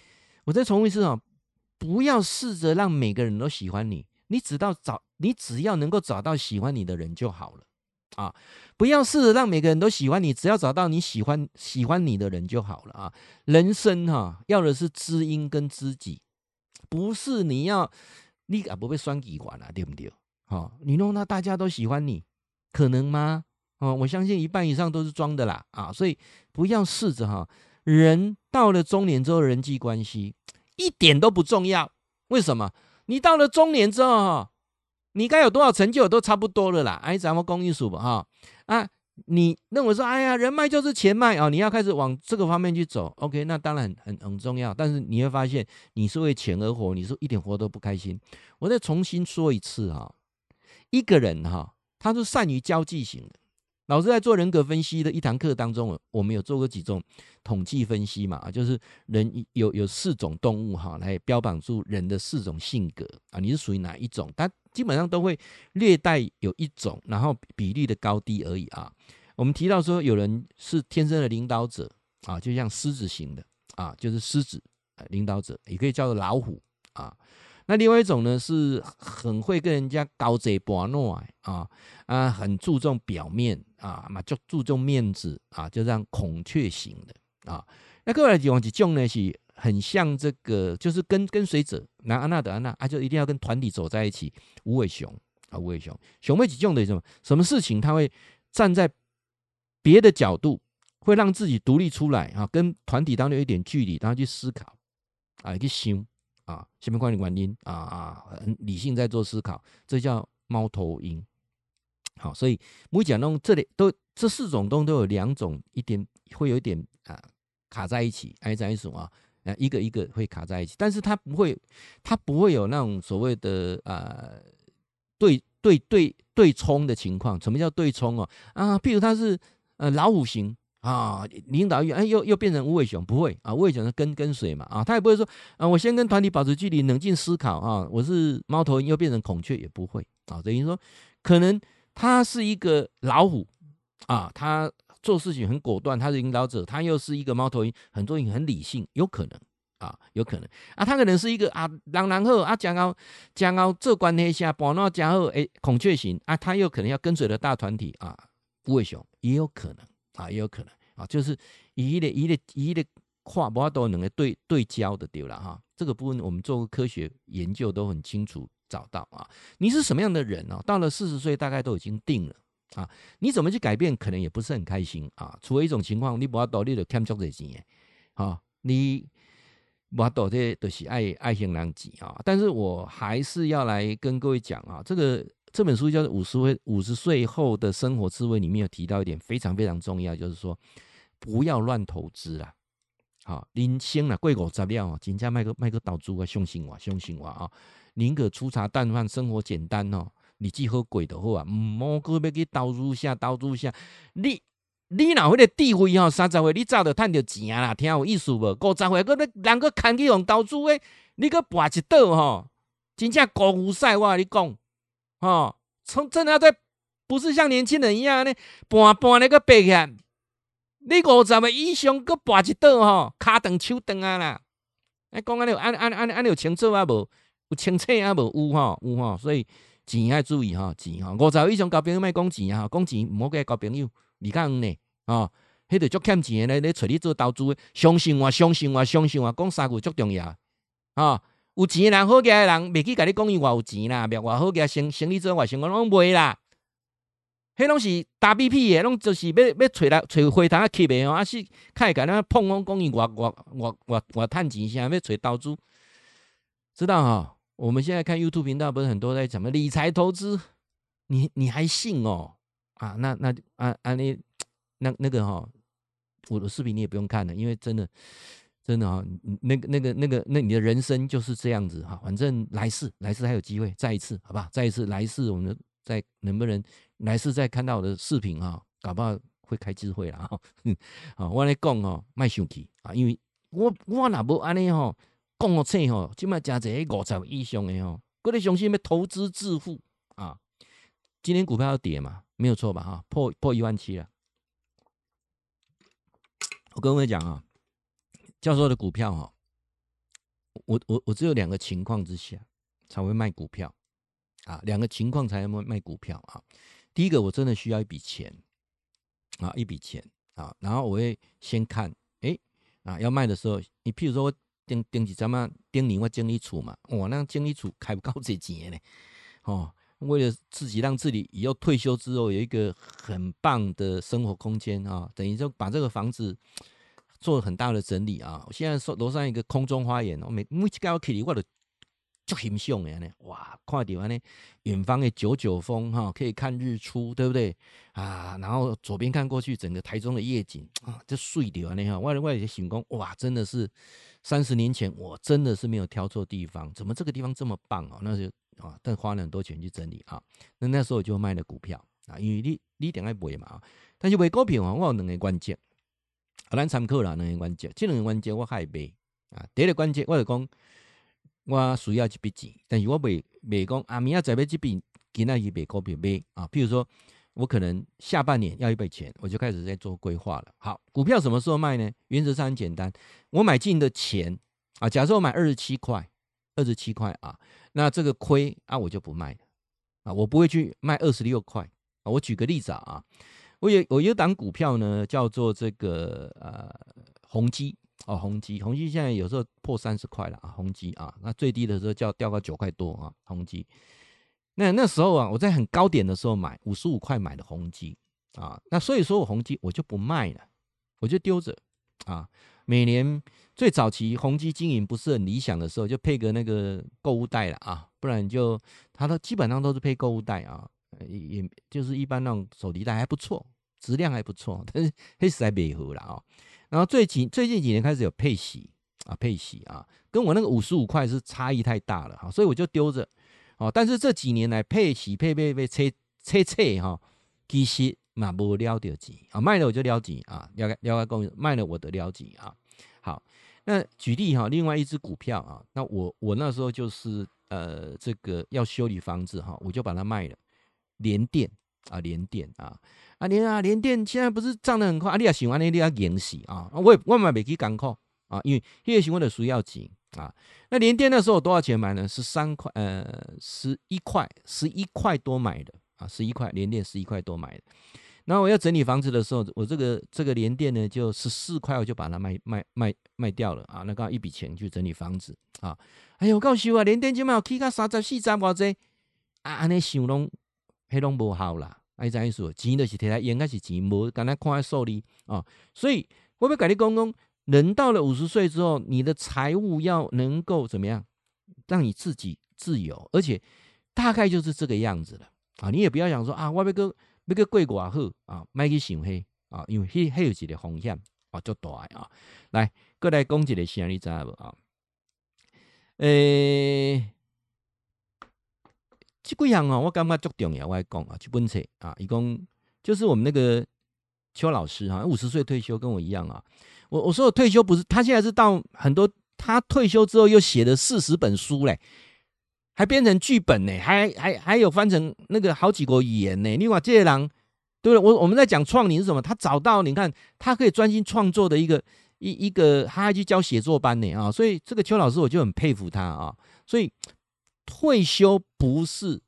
我再重复一次啊，不要试着让每个人都喜欢你，你只到找，你只要能够找到喜欢你的人就好了啊！不要试着让每个人都喜欢你，只要找到你喜欢喜欢你的人就好了啊！人生哈、要的是知音跟知己，不是你要你啊不被双击管了，对不对？好，你弄到大家都喜欢你，可能吗？哦，我相信一半以上都是装的啦啊！所以不要试着哈。人到了中年之后，人际关系一点都不重要。为什么？你到了中年之后，哈，你该有多少成就都差不多了啦。哎，咱们公益数吧，哈啊，你认为说，哎呀，人脉就是钱脉啊，你要开始往这个方面去走。OK，那当然很很很重要。但是你会发现，你是为钱而活，你是一点活都不开心。我再重新说一次哈，一个人哈，他是善于交际型的。老师在做人格分析的一堂课当中，我们有做过几种统计分析嘛，就是人有有四种动物哈，来标榜出人的四种性格啊，你是属于哪一种？它基本上都会略带有一种，然后比例的高低而已啊。我们提到说，有人是天生的领导者啊，就像狮子型的啊，就是狮子领导者，也可以叫做老虎啊。那另外一种呢，是很会跟人家交际玩弄啊啊，很注重表面啊嘛，就注重面子啊，就这样孔雀型的啊。那各位来讲，这种呢是很像这个，就是跟跟随者，拿安娜的安娜啊，就一定要跟团体走在一起。无尾熊啊，无尾熊，熊妹几种的什么？什么事情他会站在别的角度，会让自己独立出来啊，跟团体当中有一点距离，然后去思考啊，去想。啊，下面关于原因啊啊，很理性在做思考，这叫猫头鹰。好，所以我讲弄这里都这四种东都有两种一点会有一点啊卡在一起，挨在一起啊，一个一个会卡在一起，但是它不会，它不会有那种所谓的啊对对对对冲的情况。什么叫对冲哦？啊，譬如它是呃老虎型。啊，领导员哎，又又变成无尾熊，不会啊，无尾熊是跟跟随嘛啊，他也不会说啊，我先跟团体保持距离，冷静思考啊，我是猫头鹰又变成孔雀，也不会啊，等于说可能他是一个老虎啊，他做事情很果断，他是领导者，他又是一个猫头鹰，很多人很理性，有可能啊，有可能啊，他可能是一个啊，人人好啊，将要将要做关天下，把那将好哎，孔雀型啊，他又可能要跟随的大团体啊，不会熊也有可能。啊，也有可能啊，就是一的一的一的跨，不都能够对对焦的丢了哈。这个部分我们做过科学研究，都很清楚找到啊。你是什么样的人呢？到了四十岁，大概都已经定了啊。你怎么去改变，可能也不是很开心啊。除了一种情况，你不要多，你就欠足这钱啊。你不要多，这都是爱爱心人钱啊。但是我还是要来跟各位讲啊，这个。这本书叫做《五十岁五十岁后的生活智慧》，里面有提到一点非常非常重要，就是说不要乱投资啦。好，年轻了，贵狗杂料哦，真正卖个卖个倒猪啊，相信我，相信我啊，宁可粗茶淡饭，生活简单哦。你既喝鬼的好啊，唔好个要去投资下，投资下，你你哪会的智慧哦？三十岁你早就赚到钱啦，听有意思无？五十岁个人个牵去用投资诶，你个跋一倒吼，真正高富帅，我跟你讲。哦，从真的要在，不是像年轻人一样呢，搬搬那个白起来，你五十岁以上搁跋一倒吼，骹长手长啊啦。哎，讲安尼有，安安安安尼有清楚啊无？有清楚啊无？有吼有吼，所以钱要注意吼，钱吼五十以上交朋友莫讲钱啊，讲钱毋好甲交朋友，离较远呢。哦，迄个足欠钱的咧，咧找你做投资，相信我，相信我，相信我，讲三句足重要啊。哦有钱的人，好家的人，未去甲你讲伊偌有钱啦，别偌好家生生理做偌成功，拢袂啦。迄拢是打屁屁的，拢就是要要找来找回头啊，吸的哦，啊是开甲咱碰碰讲伊偌偌偌偌偌趁钱啥，要找投资，知道哈？我们现在看 YouTube 频道，不是很多在讲么理财投资，你你还信哦？啊，那那啊啊你那那个哈，我的视频你也不用看了，因为真的。真的啊，那个、那个、那个、那你的人生就是这样子哈。反正来世，来世还有机会，再一次，好吧？再一次，来世我们再能不能来世再看到我的视频哈？搞不好会开智慧了哈。啊，我来讲哦，卖生气啊，因为我我哪不安尼吼，讲个册吼，起码加这五十以上的吼，各位相信要投资致富啊。今天股票要跌嘛？没有错吧？哈，破破一万七了。我跟各位讲啊。教授的股票哈，我我我只有两个情况之下才会卖股票啊，两个情况才会卖股票啊。第一个，我真的需要一笔钱啊，一笔钱啊，然后我会先看，哎、啊，要卖的时候，你譬如说我顶顶几张嘛，顶你我经理处嘛，我那经理处开不高这钱呢，哦。为了自己让自己以后退休之后有一个很棒的生活空间啊，等于就把这个房子做了很大的整理啊。我现在说楼上一个空中花园，我每每次到去我都就很秀的呢。哇，看到呢远方的九九峰哈，可以看日出，对不对啊？然后左边看过去，整个台中的夜景啊，就睡掉呢哈。外外些醒工哇，真的是三十年前我真的是没有挑错地方，怎么这个地方这么棒哦？那就。啊，但花了很多钱去整理啊。那那时候我就卖了股票啊，因为你你点爱买嘛啊。但是买股票啊，我有两个关键，啊，咱参考啦，两个关键。这两个关键我还卖啊。第一个关键，我就讲我需要一笔钱，但是我未未讲啊，明仔载要这笔今仔日卖股票卖啊。譬如说，我可能下半年要一笔钱，我就开始在做规划了。好，股票什么时候卖呢？原则上很简单，我买进的钱啊，假设我买二十七块。二十七块啊，那这个亏啊，我就不卖了啊，我不会去卖二十六块啊。我举个例子啊，我有我有档股票呢，叫做这个呃宏基哦，宏基宏基现在有时候破三十块了啊，宏基啊，那最低的时候叫掉到九块多啊，宏基。那那时候啊，我在很高点的时候买五十五块买的宏基啊，那所以说我宏基我就不卖了，我就丢着啊。每年最早期宏基经营不是很理想的时候，就配个那个购物袋了啊，不然就它都基本上都是配购物袋啊，也就是一般那种手提袋还不错，质量还不错，但是 黑实在没合了啊。然后最近最近几年开始有配息啊，配息啊，跟我那个五十五块是差异太大了哈，所以我就丢着哦。但是这几年来配息配配配切切切哈，其实。嘛不了得钱啊，卖了我就了钱啊，了解了解公司卖了我的了钱啊。好，那举例哈，另外一只股票啊，那我我那时候就是呃，这个要修理房子哈，我就把它卖了。联电啊，联电啊，啊联啊联电现在不是涨得很快，啊你也喜欢那你要演戏啊，我也我买没去港口啊，因为因为喜欢的需要紧啊。那联电那时候多少钱买呢？十三块呃，十一块，十一块多买的啊，十一块联电十一块多买的。然后我要整理房子的时候，我这个这个联电呢，就十四块，我就把它卖卖卖卖掉了啊！那刚好一笔钱去整理房子啊！哎呦，我告诉你啊，联电今嘛有起价三十四十多只啊！安尼想拢，迄拢无效啦！哎，怎样说？钱就是摕来应该是钱，无敢若看数字啊！所以我要甲你讲讲，人到了五十岁之后，你的财务要能够怎么样，让你自己自由，而且大概就是这个样子了啊！你也不要想说啊，我要个。要个过偌好啊，卖去想迄啊，因为迄迄有一个风险啊，足大啊。来，过来讲一个啥，你知无啊？诶、这几项哦，我感觉足重要，我来讲啊，这本册啊，伊讲就是我们那个邱老师哈，五十岁退休，跟我一样啊。我我说我退休不是，他现在是到很多，他退休之后又写了四十本书嘞。还编成剧本呢，还还还有翻成那个好几国语言呢。另外这些人，对不对？我我们在讲创意是什么？他找到你看，他可以专心创作的一个一一个，他还去教写作班呢啊。所以这个邱老师我就很佩服他啊。所以退休不是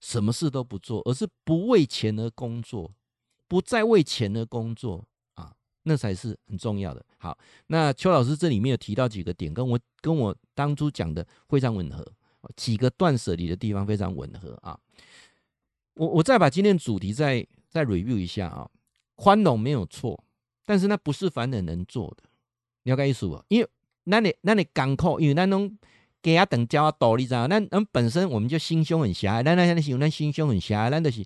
什么事都不做，而是不为钱而工作，不再为钱而工作啊，那才是很重要的。好，那邱老师这里面有提到几个点，跟我跟我当初讲的非常吻合。几个断舍离的地方非常吻合啊！我我再把今天主题再再 review 一下啊，宽容没有错，但是那不是凡人能做的。了解意思不？因为那你那你港口，因为那种给他等交啊道理，知道？那那本身我们就心胸很狭隘，那那那形容那心胸很狭隘，那就是。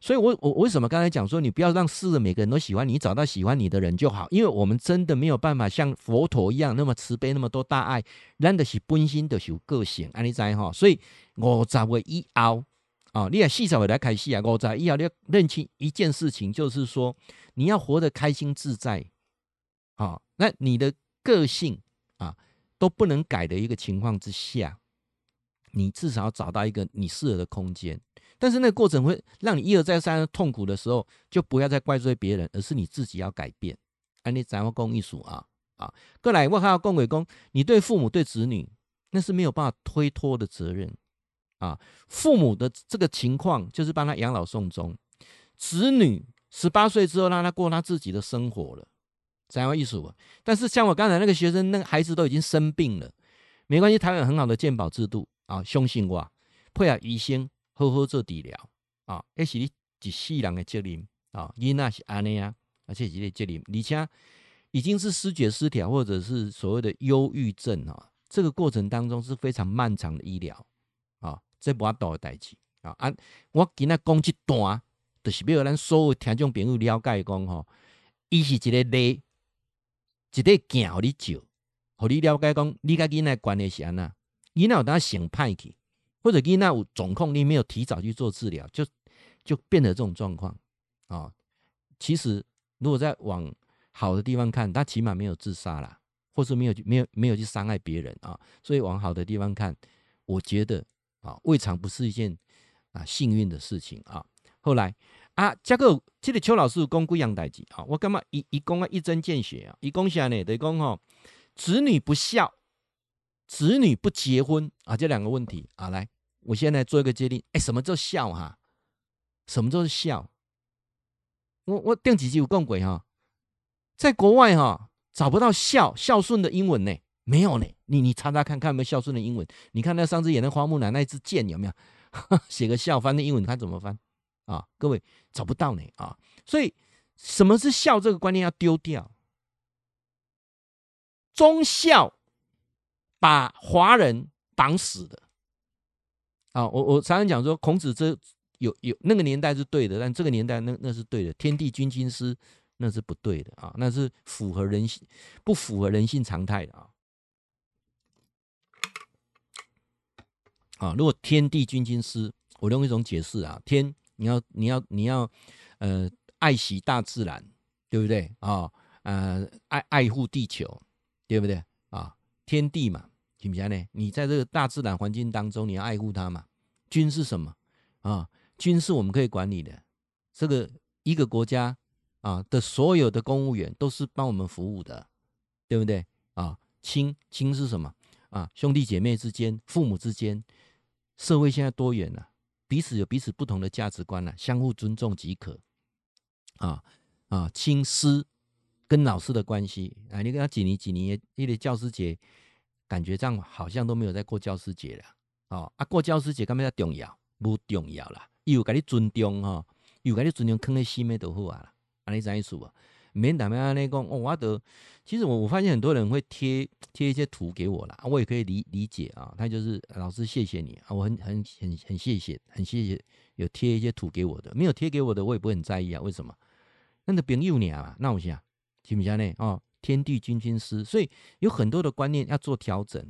所以我，我为什么刚才讲说，你不要让世人每个人都喜欢你，找到喜欢你的人就好，因为我们真的没有办法像佛陀一样那么慈悲，那么多大爱，咱的是本心的是有个性，安尼知哈。所以五十岁以后，啊，你也四十岁来开始啊，五十岁以后你要认清一件事情，就是说你要活得开心自在，啊，那你的个性啊都不能改的一个情况之下，你至少要找到一个你适合的空间。但是那个过程会让你一而再三痛苦的时候，就不要再怪罪别人，而是你自己要改变。安利咱们讲艺术啊啊，过来我还要恭维公，你对父母对子女那是没有办法推脱的责任啊。父母的这个情况就是帮他养老送终，子女十八岁之后让他过他自己的生活了，这样意思吧？但是像我刚才那个学生，那个孩子都已经生病了，没关系，台湾有很好的健保制度啊，相信我，配合医生好好做治疗啊，那是你一世人的责任啊。囡仔是安尼啊，而且是你的责任，而且。已经是失觉失调，或者是所谓的忧郁症啊，这个过程当中是非常漫长的医疗啊，这不阿多的代志啊。啊，我今仔讲这段，就是要咱所有听众朋友了解讲吼，伊是一个例，一个镜，互你照，互你了解讲，你甲囡仔关系是安那，囡仔有当想歹去，或者囡仔有状况，你没有提早去做治疗，就就变得这种状况啊。其实如果在往好的地方看，他起码没有自杀啦，或是没有没有没有去伤害别人啊，所以往好的地方看，我觉得啊，未尝不是一件啊幸运的事情啊。后来啊，这个这个邱老师讲几样代志啊，我干嘛一一讲啊一针见血啊，一讲下呢得讲吼，子女不孝，子女不结婚啊，这两个问题啊，来，我现在做一个决定，哎，什么叫孝哈？什么叫做孝？我我顶几集有讲过哈。在国外哈、找不到孝孝顺的英文呢？没有呢。你你查查看看有没有孝顺的英文？你看那上次演的花木兰那一支箭有没有？写个孝翻的英文，看怎么翻啊？各位找不到呢啊！所以什么是孝这个观念要丢掉。忠孝把华人绑死的啊！我我常常讲说，孔子这有有那个年代是对的，但这个年代那那是对的。天地君亲师。那是不对的啊，那是符合人性，不符合人性常态的啊。啊，如果天地君亲师，我用一种解释啊，天你要你要你要呃爱惜大自然，对不对啊？呃，爱爱护地球，对不对啊？天地嘛，行不行呢？你在这个大自然环境当中，你要爱护它嘛。君是什么啊？君是我们可以管理的，这个一个国家。啊的所有的公务员都是帮我们服务的，对不对？啊，亲亲是什么？啊，兄弟姐妹之间、父母之间，社会现在多元了，彼此有彼此不同的价值观了，相互尊重即可。啊啊，亲师跟老师的关系，啊，你跟他几年几年，一个教师节，感觉这样好像都没有在过教师节了。啊啊，过教师节干嘛要重要？不重要啦，又给你尊重哈，又给你尊重，坑在心里都好啊。安尼怎意思啊？免打咩那讲哦，我得其实我我发现很多人会贴贴一些图给我啦，我也可以理理解啊。他就是老师谢谢你啊，我很很很很谢谢，很谢谢有贴一些图给我的，没有贴给我的我也不会很在意啊。为什么？那个朋友你啊，那我想听不下呢？哦，天地君亲师，所以有很多的观念要做调整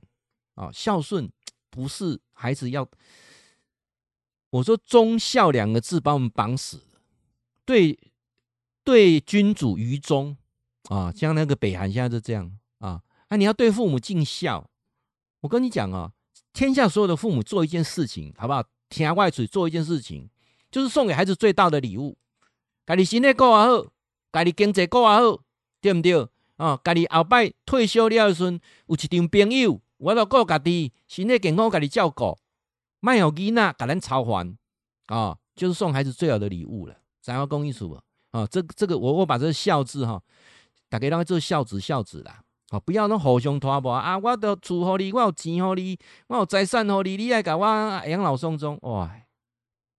啊。孝顺不是孩子要，我说忠孝两个字把我们绑死了，对。对君主于忠啊，像那个北韩现在就这样啊。那、啊、你要对父母尽孝。我跟你讲啊，天下所有的父母做一件事情，好不好？天外水做一件事情，就是送给孩子最大的礼物。家己身体过也好，家己经济过也好，对不对？啊，家己后摆退休了的时阵，有一群朋友，我都顾家己身体健康，家己照顾，卖有囡仔，给咱操烦啊，就是送孩子最好的礼物了。咱要讲意思不？啊，这这个我我把这个孝字哈，大家让做孝子孝子啦，啊，不要那互相拖磨啊，我的厝互你，我有钱乎你，我有财产乎你，你来给我养老送终，哇，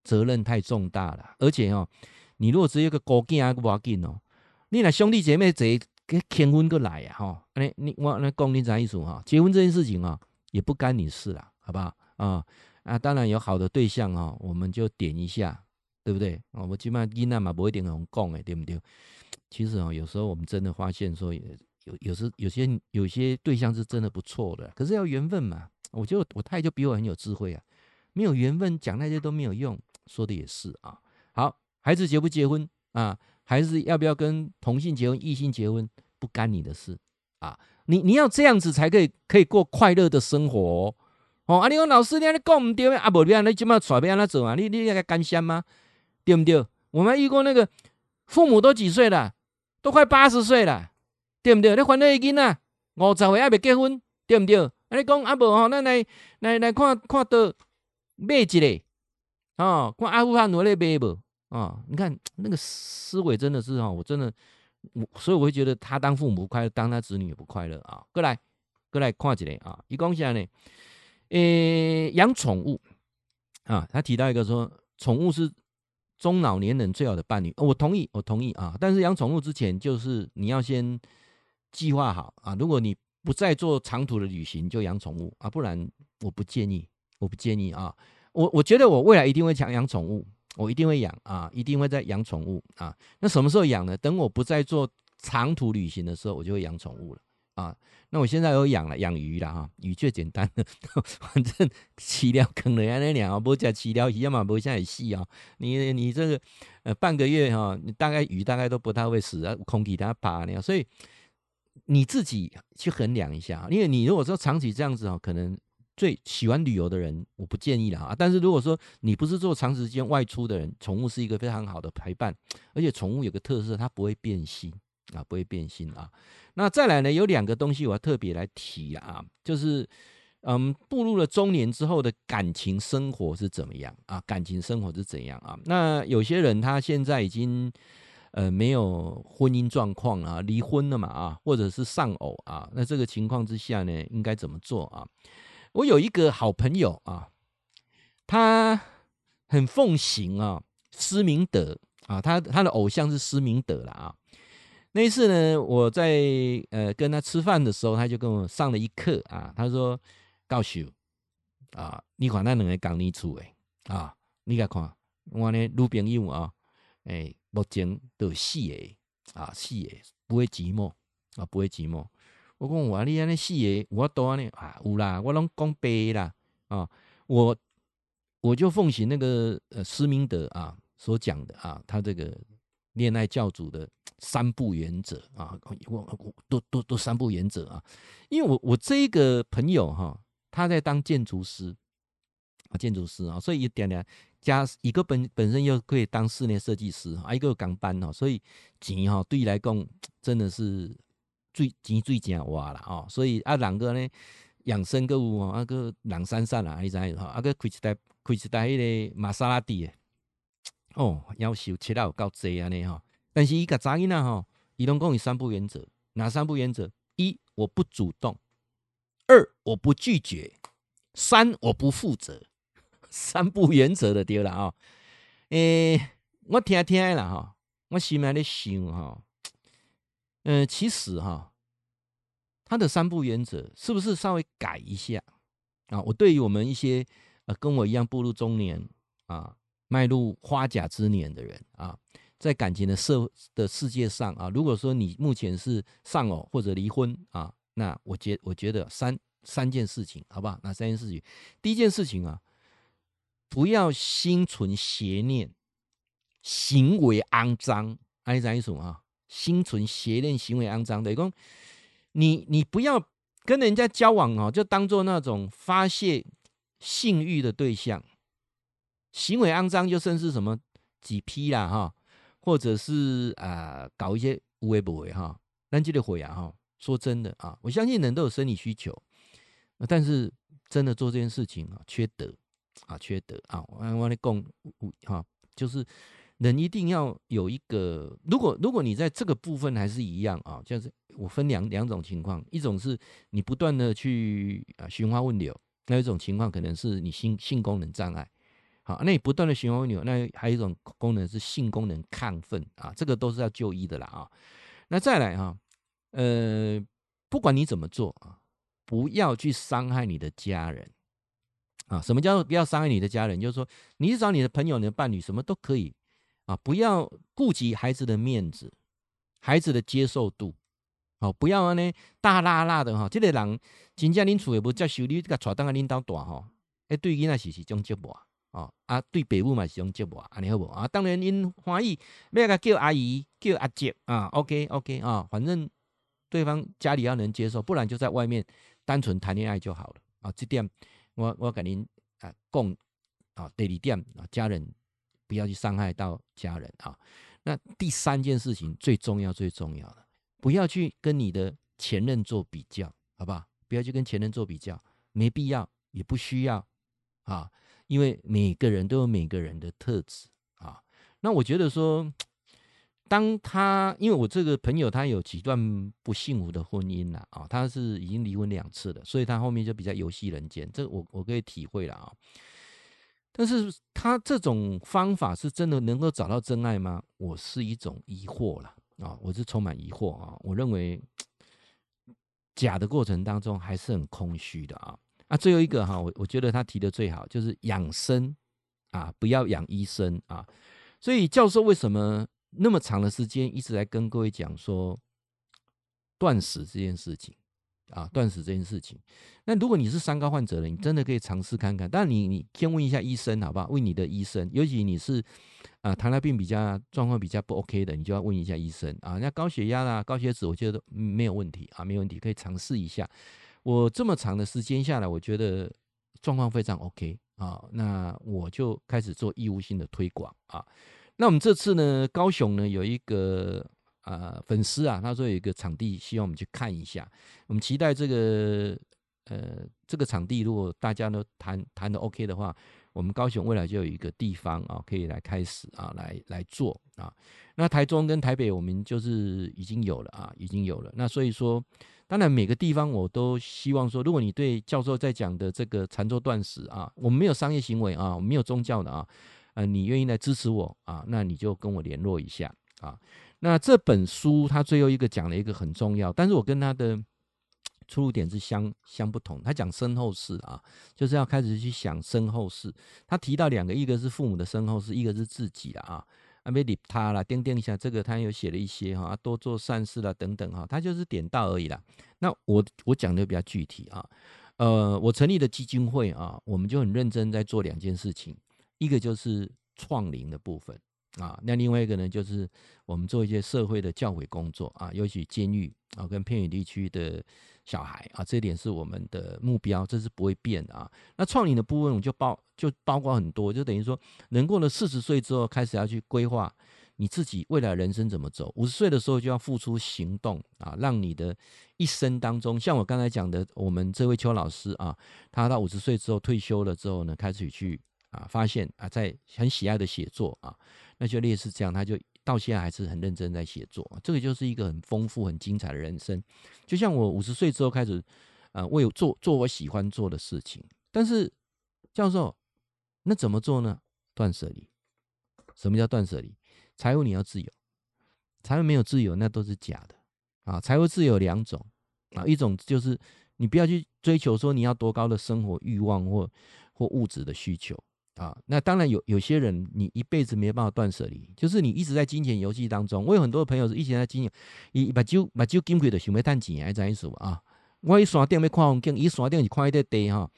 责任太重大了，而且哦，你如果只有一个孤囝还不要紧哦，你那兄弟姐妹这个牵婚过来呀，哈，你你我那讲你啥意思哈？结婚这件事情啊，也不干你事了，好不好？啊啊，当然有好的对象啊，我们就点一下。对不对？哦，我基本上囡仔嘛，不一定很讲诶，对不对？其实啊，有时候我们真的发现说，有有时有些有些对象是真的不错的，可是要缘分嘛。我觉得我太太就比我很有智慧啊，没有缘分讲那些都没有用。说的也是啊。好，孩子结不结婚啊？孩子要不要跟同性结婚、异性结婚，不干你的事啊。你你要这样子才可以可以过快乐的生活哦。哦啊，你讲老师你讲唔对啊？不，你你怎么揣要安怎做啊？你你要干香吗？对不对？我们遇过那个父母都几岁了？都快八十岁了，对不对？你还那一斤啊？五十岁还没结婚，对不对？啊，你讲啊无吼，咱来来来看看到买一个哦，看阿富汗罗咧买无啊？你看那个思维真的是哈，我真的我，所以我会觉得他当父母不快乐，当他子女也不快乐啊。过来，过来看一个啊，伊讲啥呢？诶、养宠物啊，他提到一个说，宠物是。中老年人最好的伴侣，我同意，我同意啊。但是养宠物之前，就是你要先计划好啊。如果你不再做长途的旅行，就养宠物啊，不然我不建议，我不建议啊。我我觉得我未来一定会想养宠物，我一定会养啊，一定会再养宠物啊。那什么时候养呢？等我不再做长途旅行的时候，我就会养宠物了。啊，那我现在有养了养鱼了哈，鱼最简单的，反正饲料坑了呀那两啊，不加饲料鱼嘛，不像很细啊。你你这个呃半个月哈，你大概鱼大概都不太会死啊，空气它爬那样，所以你自己去衡量一下，因为你如果说长期这样子哦，可能最喜欢旅游的人我不建议了啊。但是如果说你不是做长时间外出的人，宠物是一个非常好的陪伴，而且宠物有个特色，它不会变心。啊，不会变心啊。那再来呢，有两个东西我要特别来提啊，就是嗯，步入了中年之后的感情生活是怎么样啊？感情生活是怎样啊？那有些人他现在已经呃没有婚姻状况啊，离婚了嘛啊，或者是丧偶啊，那这个情况之下呢，应该怎么做啊？我有一个好朋友啊，他很奉行啊施明德啊，他他的偶像是施明德了啊。那一次呢，我在呃跟他吃饭的时候，他就跟我上了一课啊。他说：“教授啊，你看那两个讲你厝诶啊，你来看我呢女朋友啊，诶、目前都四个啊，四个不会寂寞啊，不会寂寞。我讲我你安尼四个，我多安尼啊，有啦，我拢讲白啦啊，我我就奉行那个呃施明德啊所讲的啊，他这个恋爱教主的。”三不原则啊，我我都都都三不原则啊，因为我我这一个朋友哈，他在当建筑师啊，建筑师啊，所以一点点加一个本本身又可以当室内设计师啊，一个港班哦，所以钱哈对来讲真的是最钱最紧哇了啊，所以啊两个呢养生购物啊那个两三三啊，你知哈，啊个开一台开一台迄个玛莎拉蒂哦，夭寿切到有够济安尼哈。但是伊个杂音呢？哈，伊拢讲有三不原则，哪三不原则？一，我不主动；二，我不拒绝；三，我不负责。三不原则的对了啊。诶、我听听了哈，我心里在想哈，嗯、其实哈，他的三不原则是不是稍微改一下啊？我对于我们一些呃跟我一样步入中年啊，迈入花甲之年的人啊。在感情的社的世界上啊，如果说你目前是丧偶或者离婚啊，那我觉我觉得三三件事情，好不好？那三件事情，第一件事情啊，不要心存邪念，行为肮脏。爱怎样啊？心存邪念，行为肮脏。等于说，你你不要跟人家交往哦，就当做那种发泄性欲的对象。行为肮脏就甚至什么几批啦哈。或者是啊、搞一些无为不为哈，那这个会啊哈，说真的啊，我相信人都有生理需求，但是真的做这件事情啊，缺德啊，缺德啊！我我来讲哈，就是人一定要有一个，如果如果你在这个部分还是一样啊，就是我分两两种情况，一种是你不断的去啊寻花问柳，那一种情况可能是你性性功能障碍。好，那你不断的循环扭，那还有一种功能是性功能亢奋啊，这个都是要就医的啦啊。那再来哈，呃，不管你怎么做啊，不要去伤害你的家人啊。什么叫不要伤害你的家人？就是说，你去找你的朋友、你的伴侣，什么都可以啊，不要顾及孩子的面子、孩子的接受度。好，不要呢大剌剌的哈，这个人真正恁厝也不接受你，这个带当个领导大哈，哎，对囡仔是是种折磨。哦啊，对爸母嘛是种折磨，安尼好不？啊，当然因欢喜，要个叫阿姨、叫阿姐啊，OK OK 啊，反正对方家里要能接受，不然就在外面单纯谈恋爱就好了啊。这点我我跟您啊讲啊，第二点啊，家人不要去伤害到家人啊。那第三件事情最重要最重要的，不要去跟你的前任做比较，好不好？不要去跟前任做比较，没必要，也不需要啊，因为每个人都有每个人的特质啊。那我觉得说，当他因为我这个朋友他有几段不幸福的婚姻了啊，他是已经离婚两次了，所以他后面就比较游戏人间，这我我可以体会了啊。但是他这种方法是真的能够找到真爱吗？我是一种疑惑了啊，我是充满疑惑啊。我认为 假的过程当中还是很空虚的啊。啊，最后一个哈，我我觉得他提的最好就是养生啊，不要养医生啊。所以教授为什么那么长的时间一直在跟各位讲说断食这件事情？啊，断食这件事情，那如果你是三高患者呢，你真的可以尝试看看。但你你先问一下医生好不好？问你的医生，尤其你是啊糖尿病比较状况比较不 OK 的，你就要问一下医生啊。那高血压啦、高血脂，我觉得没有问题啊，没有问题，可以尝试一下。我这么长的时间下来，我觉得状况非常 OK 啊。那我就开始做义务性的推广啊。那我们这次呢，高雄呢有一个。啊、呃，粉丝啊，他说有一个场地，希望我们去看一下。我们期待这个呃这个场地，如果大家都谈谈的 OK 的话，我们高雄未来就有一个地方啊，可以来开始啊，来来做啊。那台中跟台北，我们就是已经有了啊，已经有了。那所以说，当然每个地方我都希望说，如果你对教授在讲的这个禅坐断食啊，我们没有商业行为啊，我们没有宗教的啊，呃，你愿意来支持我啊，那你就跟我联络一下啊。那这本书他最后一个讲了一个很重要，但是我跟他的出入点是相相不同。他讲身后事啊，就是要开始去想身后事。他提到两个，一个是父母的身后事，一个是自己了啊。啊，别理他了，掂掂一下这个，他有写了一些哈，多做善事了等等哈，他就是点到而已啦。那我我讲的比较具体啊，呃，我成立的基金会啊，我们就很认真在做两件事情，一个就是创灵的部分。啊，那另外一个呢，就是我们做一些社会的教诲工作啊，尤其监狱啊，跟偏远地区的小孩啊，这点是我们的目标，这是不会变的啊。那创灵的部分，我就包就包括很多，就等于说，人过了四十岁之后，开始要去规划你自己未来人生怎么走。五十岁的时候就要付出行动啊，让你的一生当中，像我刚才讲的，我们这位邱老师啊，他到五十岁之后退休了之后呢，开始去啊，发现啊，在很喜爱的写作啊。那就类似这样，他就到现在还是很认真在写作，这个就是一个很丰富、很精彩的人生。就像我五十岁之后开始，啊，为做做我喜欢做的事情。但是教授，那怎么做呢？断舍离。什么叫断舍离？财务你要自由，财务没有自由那都是假的啊。财务自由有两种啊，一种就是你不要去追求说你要多高的生活欲望或或物质的需求。啊，那当然有有些人，你一辈子没办法断舍离，就是你一直在金钱游戏当中。我有很多朋友是一直在金钱，伊把酒把酒金贵的想要赚钱，还怎意思啊？我去山顶要看风景，伊山顶是看一块地哈，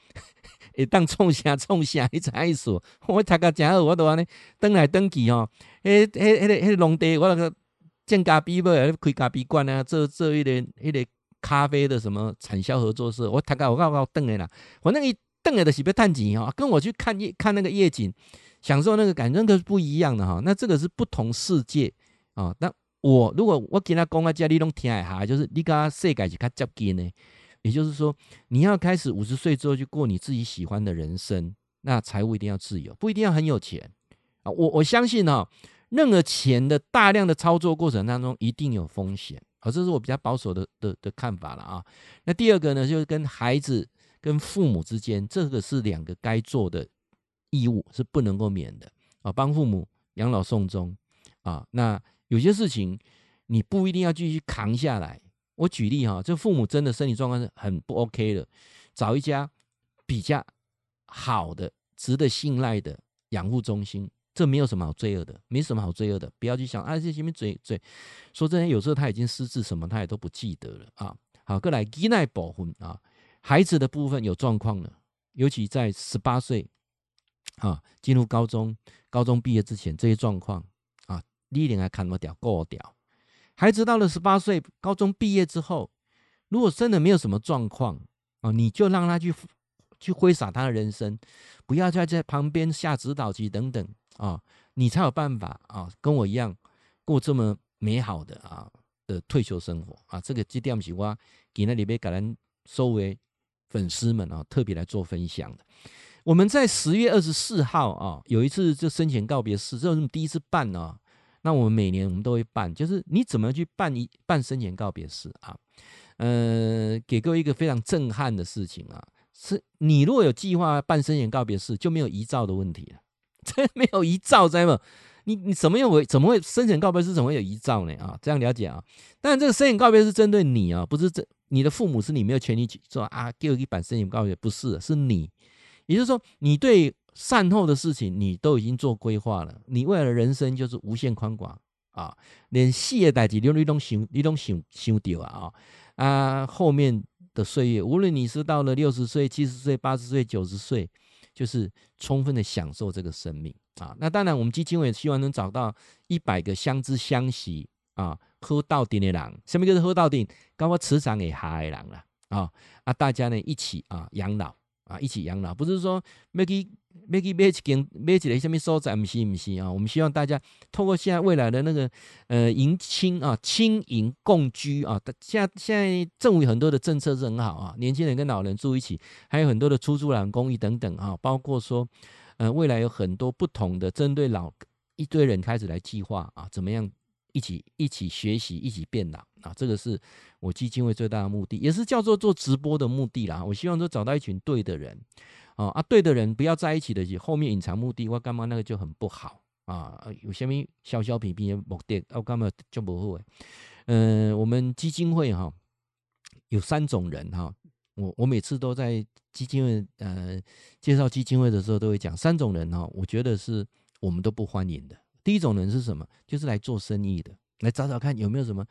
会当创啥创啥，你怎意思？我读个真好，我都安尼登来登去吼，迄、迄、迄个、迄个农地，我那个建咖啡不？开咖啡馆啊，做做一个迄个咖啡的什么产销合作社，我读个我告我登来啦，反正伊。更有的是别叹景哈，跟我去看夜看那个夜景，享受那个感觉，那个是不一样的哈。那这个是不同世界啊。那我如果我跟他讲啊，家里拢听一下，就是你跟他世界是较接近的。也就是说，你要开始五十岁之后去过你自己喜欢的人生，那财务一定要自由，不一定要很有钱啊。我我相信哈，任何钱的大量的操作过程当中一定有风险啊，这是我比较保守的的的看法了啊。那第二个呢，就是跟孩子。跟父母之间，这个是两个该做的义务，是不能够免的啊！帮父母养老送终啊，那有些事情你不一定要继续扛下来。我举例哈，这父母真的身体状况是很不 OK 的，找一家比较好的、值得信赖的养护中心，这没有什么好罪恶的，没什么好罪恶的，不要去想啊，这前面嘴嘴说真的，有时候他已经失智什么，他也都不记得了啊。好，过来依赖保护啊。孩子的部分有状况了，尤其在十八岁啊进入高中、高中毕业之前，这些状况啊，一定要看我屌过屌。孩子到了十八岁、高中毕业之后，如果真的没有什么状况啊，你就让他去去挥洒他的人生，不要再在旁边下指导棋等等啊，你才有办法啊，跟我一样过这么美好的啊的退休生活啊。这个这点是我给那里边给人。收为粉丝们啊，特别来做分享的。我们在十月二十四号啊，有一次就生前告别式，这是第一次办啊。那我们每年我们都会办，就是你怎么去办一办生前告别式啊？呃，给各位一个非常震撼的事情啊，是你如果有计划办生前告别式，就没有遗照的问题了。这没有遗照，在吗？你你怎么又会怎么会生前告别式怎么会有遗照呢？啊，这样了解啊。但，这个生前告别是针对你啊，不是这你的父母是你没有权利去做啊。给我一版生前告别，不是，是你。也就是说，你对善后的事情，你都已经做规划了。你未来的人生就是无限宽广啊，连死的代志你都想，你都想想到啊啊！后面的岁月，无论你是到了六十岁、七十岁、八十岁、九十岁，就是充分的享受这个生命啊。那当然，我们基金会希望能找到一百个相知相惜啊、喝到顶的人。什么叫做喝到顶？跟我磁场也嗨的人了啊啊！大家呢一起啊养老。啊，一起养老，不是说买去买去买一间买一个什么所在，不是不是啊。我们希望大家透过现在未来的那个呃迎亲啊，亲迎共居啊，现在现在政府有很多的政策是很好啊，年轻人跟老人住一起，还有很多的出租老公寓等等啊，包括说呃未来有很多不同的针对老一堆人开始来计划啊，怎么样？一起一起学习，一起变老啊！这个是我基金会最大的目的，也是叫做做直播的目的啦。我希望说找到一群对的人啊啊，对的人不要在一起的，后面隐藏目的，我干嘛那个就很不好啊。有什么小小皮皮的目的，我干嘛就不会。嗯，我们基金会哈有三种人哈，我我每次都在基金会呃介绍基金会的时候都会讲三种人哈，我觉得是我们都不欢迎的。第一种人是什么？就是来做生意的，来找找看有没有什么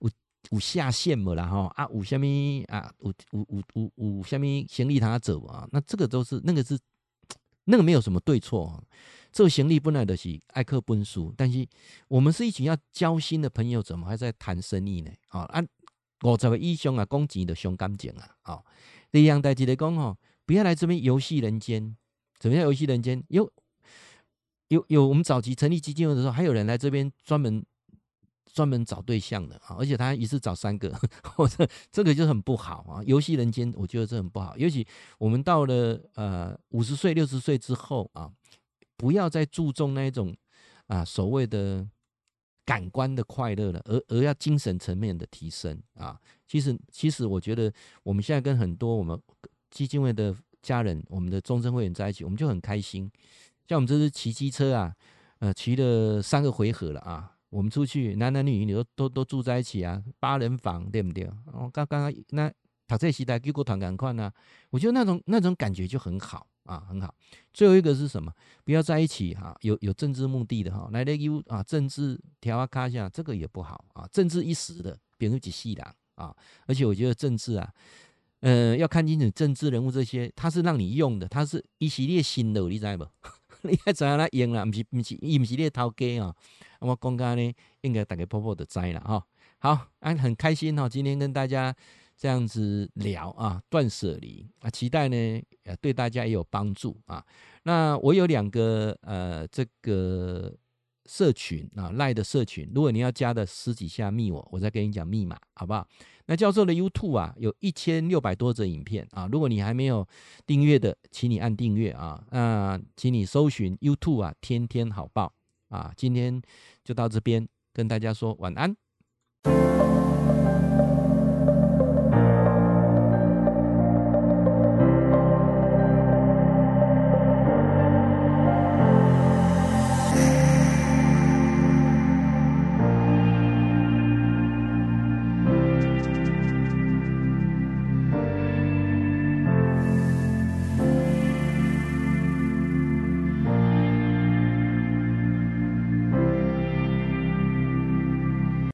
有有下线嘛啦哈啊，有什么啊，有有有有有什么行李他走啊？那这个都是那个是那个没有什么对错啊。这个行李本来就是爱客本书，但是我们是一群要交心的朋友，怎么还在谈生意呢？啊，啊五十个以上啊，讲钱的伤感情啊。啊，第二样代志来讲哦，不要来这边游戏人间，怎么样游戏人间？有。有有，我们早期成立基金会的时候，还有人来这边专门专门找对象的啊，而且他一次找三个，或者这个就很不好啊。游戏人间，我觉得这很不好。尤其我们到了呃五十岁、六十岁之后啊，不要再注重那一种啊所谓的感官的快乐了，而而要精神层面的提升啊。其实其实我觉得我们现在跟很多我们基金会的家人、我们的终身会员在一起，我们就很开心。像我们这次骑机车啊，呃，骑了三个回合了啊。我们出去，男男女女都都都住在一起啊，八人房，对不对？哦，刚刚那他这时代给过团赶快呢，我觉得那种那种感觉就很好啊，很好。最后一个是什么？不要在一起哈、有有政治目的的哈，来了有啊，政治调啊卡下，这个也不好啊，政治一时的，别人几细的啊。而且我觉得政治啊，呃，要看清楚政治人物这些，他是让你用的，他是一系列新的，你知道不？你还知影来用啦？不是不是，伊不是你的头家啊！我讲讲呢，应该大家婆婆都知了哈。好，啊，很开心哈，今天跟大家这样子聊啊，断舍离啊，期待呢，呃对大家也有帮助啊。那我有两个呃，这个社群啊，赖的社群，如果你要加的，私底下密我，我再跟你讲密码，好不好？那教授的 YouTube 啊，有一千六百多则影片啊。如果你还没有订阅的，请你按订阅啊。那请你搜寻 YouTube 啊，天天好报啊。今天就到这边，跟大家说晚安。